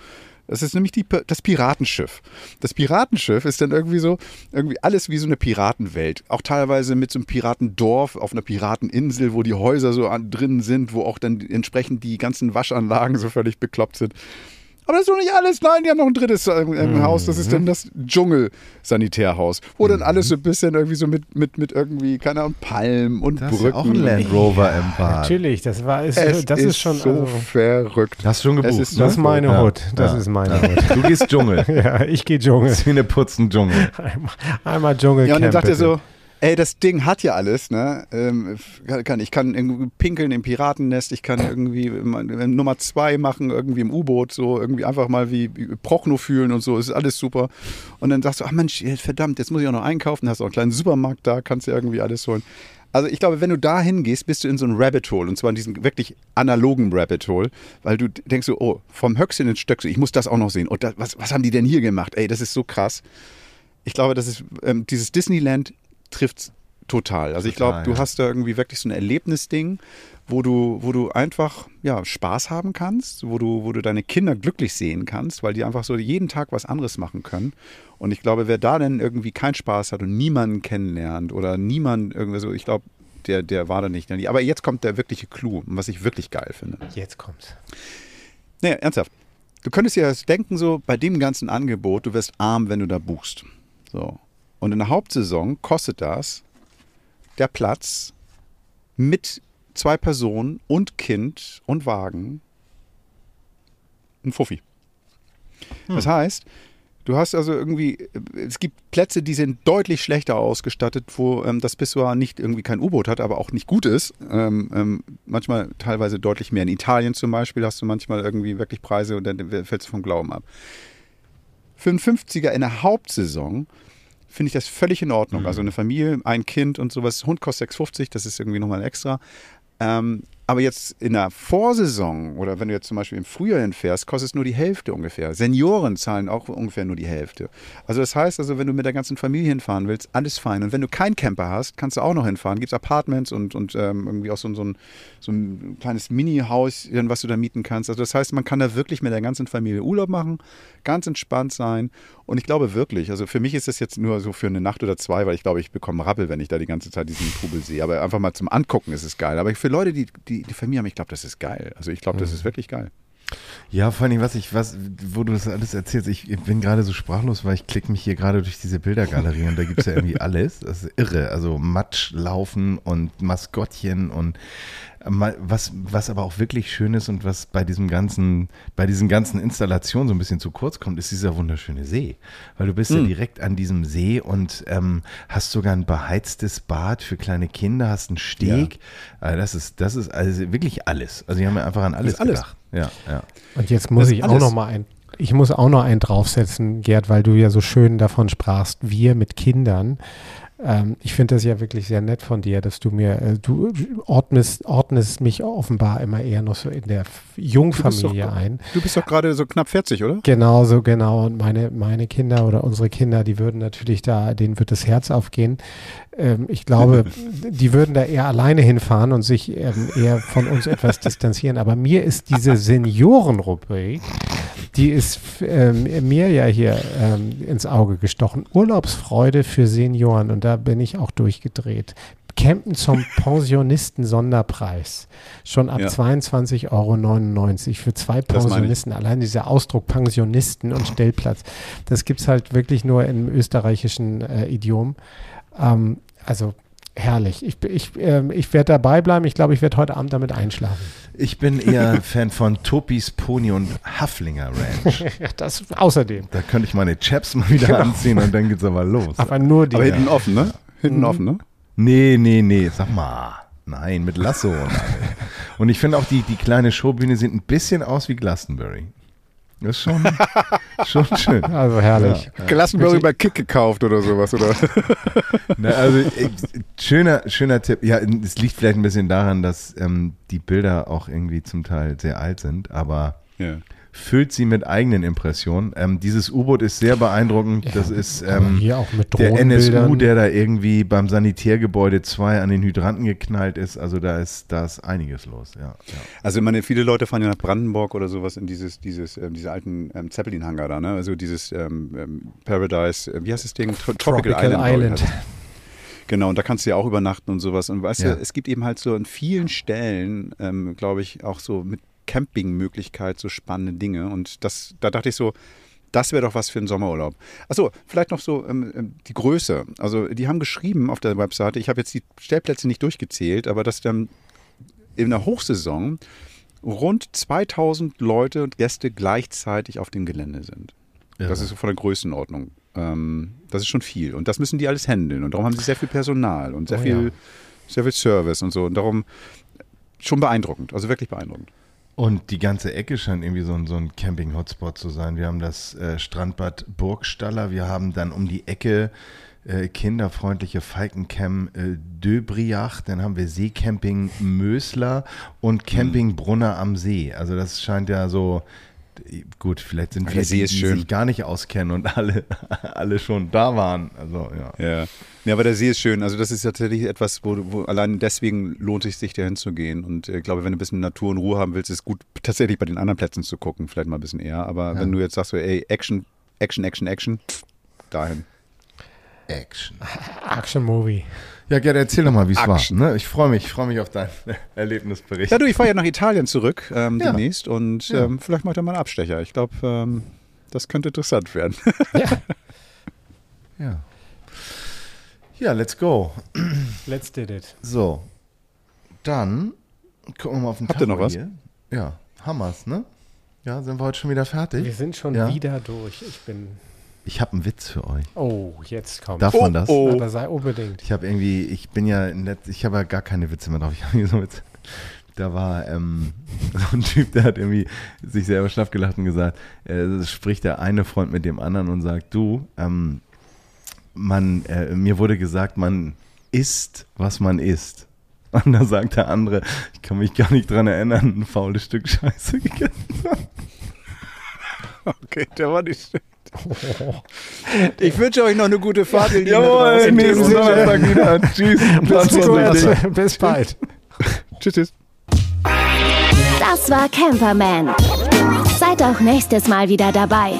Das ist nämlich die, das Piratenschiff. Das Piratenschiff ist dann irgendwie so, irgendwie alles wie so eine Piratenwelt. Auch teilweise mit so einem Piratendorf auf einer Pirateninsel, wo die Häuser so an, drin sind, wo auch dann entsprechend die ganzen Waschanlagen so völlig bekloppt sind. Aber das ist doch nicht alles. Nein, die haben noch ein drittes ähm, ähm, Haus. Das ist dann das Dschungel-Sanitärhaus. Wo dann alles so ein bisschen irgendwie so mit, mit, mit irgendwie, keine Ahnung, Palmen und das ist Brücken. ja auch ein Land Rover im Bad. Natürlich, das war ist, Es das ist, schon so also, verrückt. Hast du schon gebucht? Ist das ist meine Ja. Hut. Das Ja. ist meine Hut. Du gehst Dschungel. Ja, ich gehe Dschungel. Zähneputzen Dschungel. Einmal, einmal Dschungel. Ja, und dann sagt er so, ey, das Ding hat ja alles, ne? Ähm, kann- ich kann pinkeln im Piratennest, ich kann irgendwie äh, Nummer zwei machen, irgendwie im U-Boot, so irgendwie einfach mal wie Prochno fühlen und so, ist alles super. Und dann sagst du, ach Mensch, verdammt, jetzt muss ich auch noch einkaufen, hast auch einen kleinen Supermarkt da, kannst du irgendwie alles holen. Also ich glaube, wenn du da hingehst, bist du in so einem Rabbit Hole und zwar in diesem wirklich analogen Rabbit Hole, weil du denkst so, oh, vom Höchstchen ins Stöckchen, ich muss das auch noch sehen. Und das, was, was haben die denn hier gemacht? Ey, das ist so krass. Ich glaube, das ist ähm, dieses Disneyland trifft total. Also ich Total, glaube, du ja. hast da irgendwie wirklich so ein Erlebnisding, wo du, wo du einfach ja, Spaß haben kannst, wo du, wo du deine Kinder glücklich sehen kannst, weil die einfach so jeden Tag was anderes machen können. Und ich glaube, wer da denn irgendwie keinen Spaß hat und niemanden kennenlernt oder niemand irgendwie so, ich glaube, der, der war da nicht. Aber jetzt kommt der wirkliche Clou, was ich wirklich geil finde. Jetzt kommt's. Nee, ernsthaft. Du könntest dir das denken, so bei dem ganzen Angebot, du wirst arm, wenn du da buchst. So. Und in der Hauptsaison kostet das der Platz mit zwei Personen und Kind und Wagen ein Fuffi. Das heißt, du hast also irgendwie, es gibt Plätze, die sind deutlich schlechter ausgestattet, wo ähm, das Pissoir nicht irgendwie kein U-Boot hat, aber auch nicht gut ist. Ähm, ähm, manchmal teilweise deutlich mehr. In Italien zum Beispiel hast du manchmal irgendwie wirklich Preise und dann fällst du vom Glauben ab. Für einen 50er in der Hauptsaison finde ich das völlig in Ordnung. Also eine Familie, ein Kind und sowas. Hund kostet 6,50, das ist irgendwie nochmal extra. Ähm, aber jetzt in der Vorsaison oder wenn du jetzt zum Beispiel im Frühjahr hinfährst, kostet es nur die Hälfte ungefähr. Senioren zahlen auch ungefähr nur die Hälfte. Also das heißt also, wenn du mit der ganzen Familie hinfahren willst, alles fein. Und wenn du keinen Camper hast, kannst du auch noch hinfahren. Gibt es Apartments und, und ähm, irgendwie auch so, so, ein, so ein kleines Mini-Haus, was du da mieten kannst. Also das heißt, man kann da wirklich mit der ganzen Familie Urlaub machen, ganz entspannt sein. Und ich glaube wirklich, also für mich ist das jetzt nur so für eine Nacht oder zwei, weil ich glaube, ich bekomme Rappel, wenn ich da die ganze Zeit diesen Trubel sehe. Aber einfach mal zum Angucken ist es geil. Aber für Leute, die die, die Familie haben, ich glaube, das ist geil. Also ich glaube, das ist wirklich geil. Ja, vor allem, was ich, was, wo du das alles erzählst, ich bin gerade so sprachlos, weil ich klicke mich hier gerade durch diese Bildergalerie und da gibt es ja irgendwie alles. Das ist irre. Also Matschlaufen und Maskottchen und was, was aber auch wirklich schön ist und was bei diesem ganzen, bei diesen ganzen Installationen so ein bisschen zu kurz kommt, ist dieser wunderschöne See. Weil du bist ja direkt an diesem See und ähm, hast sogar ein beheiztes Bad für kleine Kinder, hast einen Steg. Also das ist, das ist also wirklich alles. Also die haben ja einfach an alles, ist alles. gedacht. Ja, ja. Und jetzt muss ich auch alles. noch mal ein, ich muss auch noch einen draufsetzen, Gerd, weil du ja so schön davon sprachst, wir mit Kindern. Ähm, ich finde das ja wirklich sehr nett von dir, dass du mir, äh, du ordnest, ordnest mich offenbar immer eher noch so in der Jungfamilie doch- ein. Du bist doch gerade so knapp 40, oder? Genau, so genau. Und meine, meine Kinder oder unsere Kinder, die würden natürlich da, denen wird das Herz aufgehen. Ähm, ich glaube, die würden da eher alleine hinfahren und sich ähm, eher von uns etwas distanzieren. Aber mir ist diese Seniorenrubrik, die ist ähm, mir ja hier ins Auge gestochen. Urlaubsfreude für Senioren. Und da bin ich auch durchgedreht. Campen zum Pensionisten-Sonderpreis. Schon ab Ja. 22,99 Euro für zwei. Pensionisten. Allein dieser Ausdruck Pensionisten und Stellplatz, das gibt es halt wirklich nur im österreichischen äh, Idiom. Ähm, also herrlich. Ich, ich, ähm, ich werde dabei bleiben. Ich glaube, ich werde heute Abend damit einschlafen. Ich bin eher Fan von Topis Pony und Haflinger Ranch. Ja, das außerdem. Da könnte ich meine Chaps mal wieder Genau. anziehen und dann geht's aber los. Aber nur die. Aber hinten offen, ne? Hinten offen, ne? Nee, nee, nee, sag mal. Nein, mit Lasso. und. Und ich finde auch, die, die kleine Showbühne sieht ein bisschen aus wie Glastonbury. Das ist schon, schon schön. Also herrlich. Glastonbury bei Kick gekauft oder sowas, oder? Na, also äh, schöner, schöner Tipp. Ja, es liegt vielleicht ein bisschen daran, dass ähm, die Bilder auch irgendwie zum Teil sehr alt sind, aber ja. Füllt sie mit eigenen Impressionen. Ähm, dieses U-Boot ist sehr beeindruckend. das ist ähm, hier auch mit der NSU, der da irgendwie beim Sanitärgebäude 2 an den Hydranten geknallt ist. Also da ist, da ist einiges los. Ja, ja. Also ich meine, viele Leute fahren ja nach Brandenburg oder sowas in dieses, dieses, ähm, diese alten ähm, Zeppelin-Hangar da, ne? Also dieses ähm, ähm, Paradise, äh, wie heißt das Ding? Tro Tropical ich, Island. es. Genau, und da kannst du ja auch übernachten und sowas. Und weißt Ja. du, es gibt eben halt so an vielen Stellen, ähm, glaube ich, auch so mit Campingmöglichkeit so spannende Dinge. Und das, da dachte ich so, das wäre doch was für einen Sommerurlaub. Achso, vielleicht noch so ähm, ähm, die Größe. Also die haben geschrieben auf der Webseite, ich habe jetzt die Stellplätze nicht durchgezählt, aber dass dann in der Hochsaison rund 2000 Leute und Gäste gleichzeitig auf dem Gelände sind. Das Irre. ist so von der Größenordnung. Ähm, das ist schon viel. Und das müssen die alles handeln. Und darum haben sie sehr viel Personal und sehr Oh viel, ja. sehr viel Service und so. Und darum schon beeindruckend. Also wirklich beeindruckend. Und die ganze Ecke scheint irgendwie so ein, so ein Camping-Hotspot zu sein. Wir haben das äh, Strandbad Burgstaller, wir haben dann um die Ecke äh, kinderfreundliche Falkencamp äh, Döbriach, dann haben wir Seecamping Mösler und Camping Brunner am See. Also das scheint ja so, gut, vielleicht sind wir See die, die schön. sich gar nicht auskennen und alle, alle schon da waren. Also ja. Ja. ja, aber der See ist schön. Also das ist tatsächlich etwas, wo, du- wo allein deswegen lohnt es sich, da hinzugehen. Und äh, ich glaube, wenn du ein bisschen Natur und Ruhe haben willst, ist es gut, tatsächlich bei den anderen Plätzen zu gucken. Vielleicht mal ein bisschen eher. Aber wenn du jetzt sagst, so, ey, Action, Action, Action, Action, dahin. Action. Action Movie. Ja, Gerd, erzähl doch mal, wie es war. Ne? Ich freue mich, ich freue mich auf deinen Erlebnisbericht. Ja, du, ich fahre ja nach Italien zurück ähm, Ja. demnächst und Ja. ähm, vielleicht macht er mal einen Abstecher. Ich glaube, ähm, das könnte interessant werden. Ja. Ja, let's go. Let's did it. So, dann gucken wir mal auf den Habt ihr noch was? Hier. Ja, Hammers, ne? Ja, sind wir heute schon wieder fertig? Wir sind schon Ja. wieder durch. Ich bin. Ich habe einen Witz für euch. Oh, jetzt kommt. Darf man das? oh. Aber sei unbedingt. Ich habe irgendwie, ich bin ja, letz- ich habe ja gar keine Witze mehr drauf. Ich habe so Witze. Da war ähm, so ein Typ, der hat irgendwie sich selber schlaff gelacht und gesagt, äh, spricht der eine Freund mit dem anderen und sagt, du, ähm, man, äh, mir wurde gesagt, man isst, was man isst. Und da sagt der andere, ich kann mich gar nicht dran erinnern, ein faules Stück Scheiße gegessen. Okay, der war nicht schlecht. Ich wünsche euch noch eine gute Fahrt. draußen. in diesem Donnerstag wieder. Tschüss. Bis. Bis bald. Tschüss, tschüss. Das war Camperman. Seid auch nächstes Mal wieder dabei.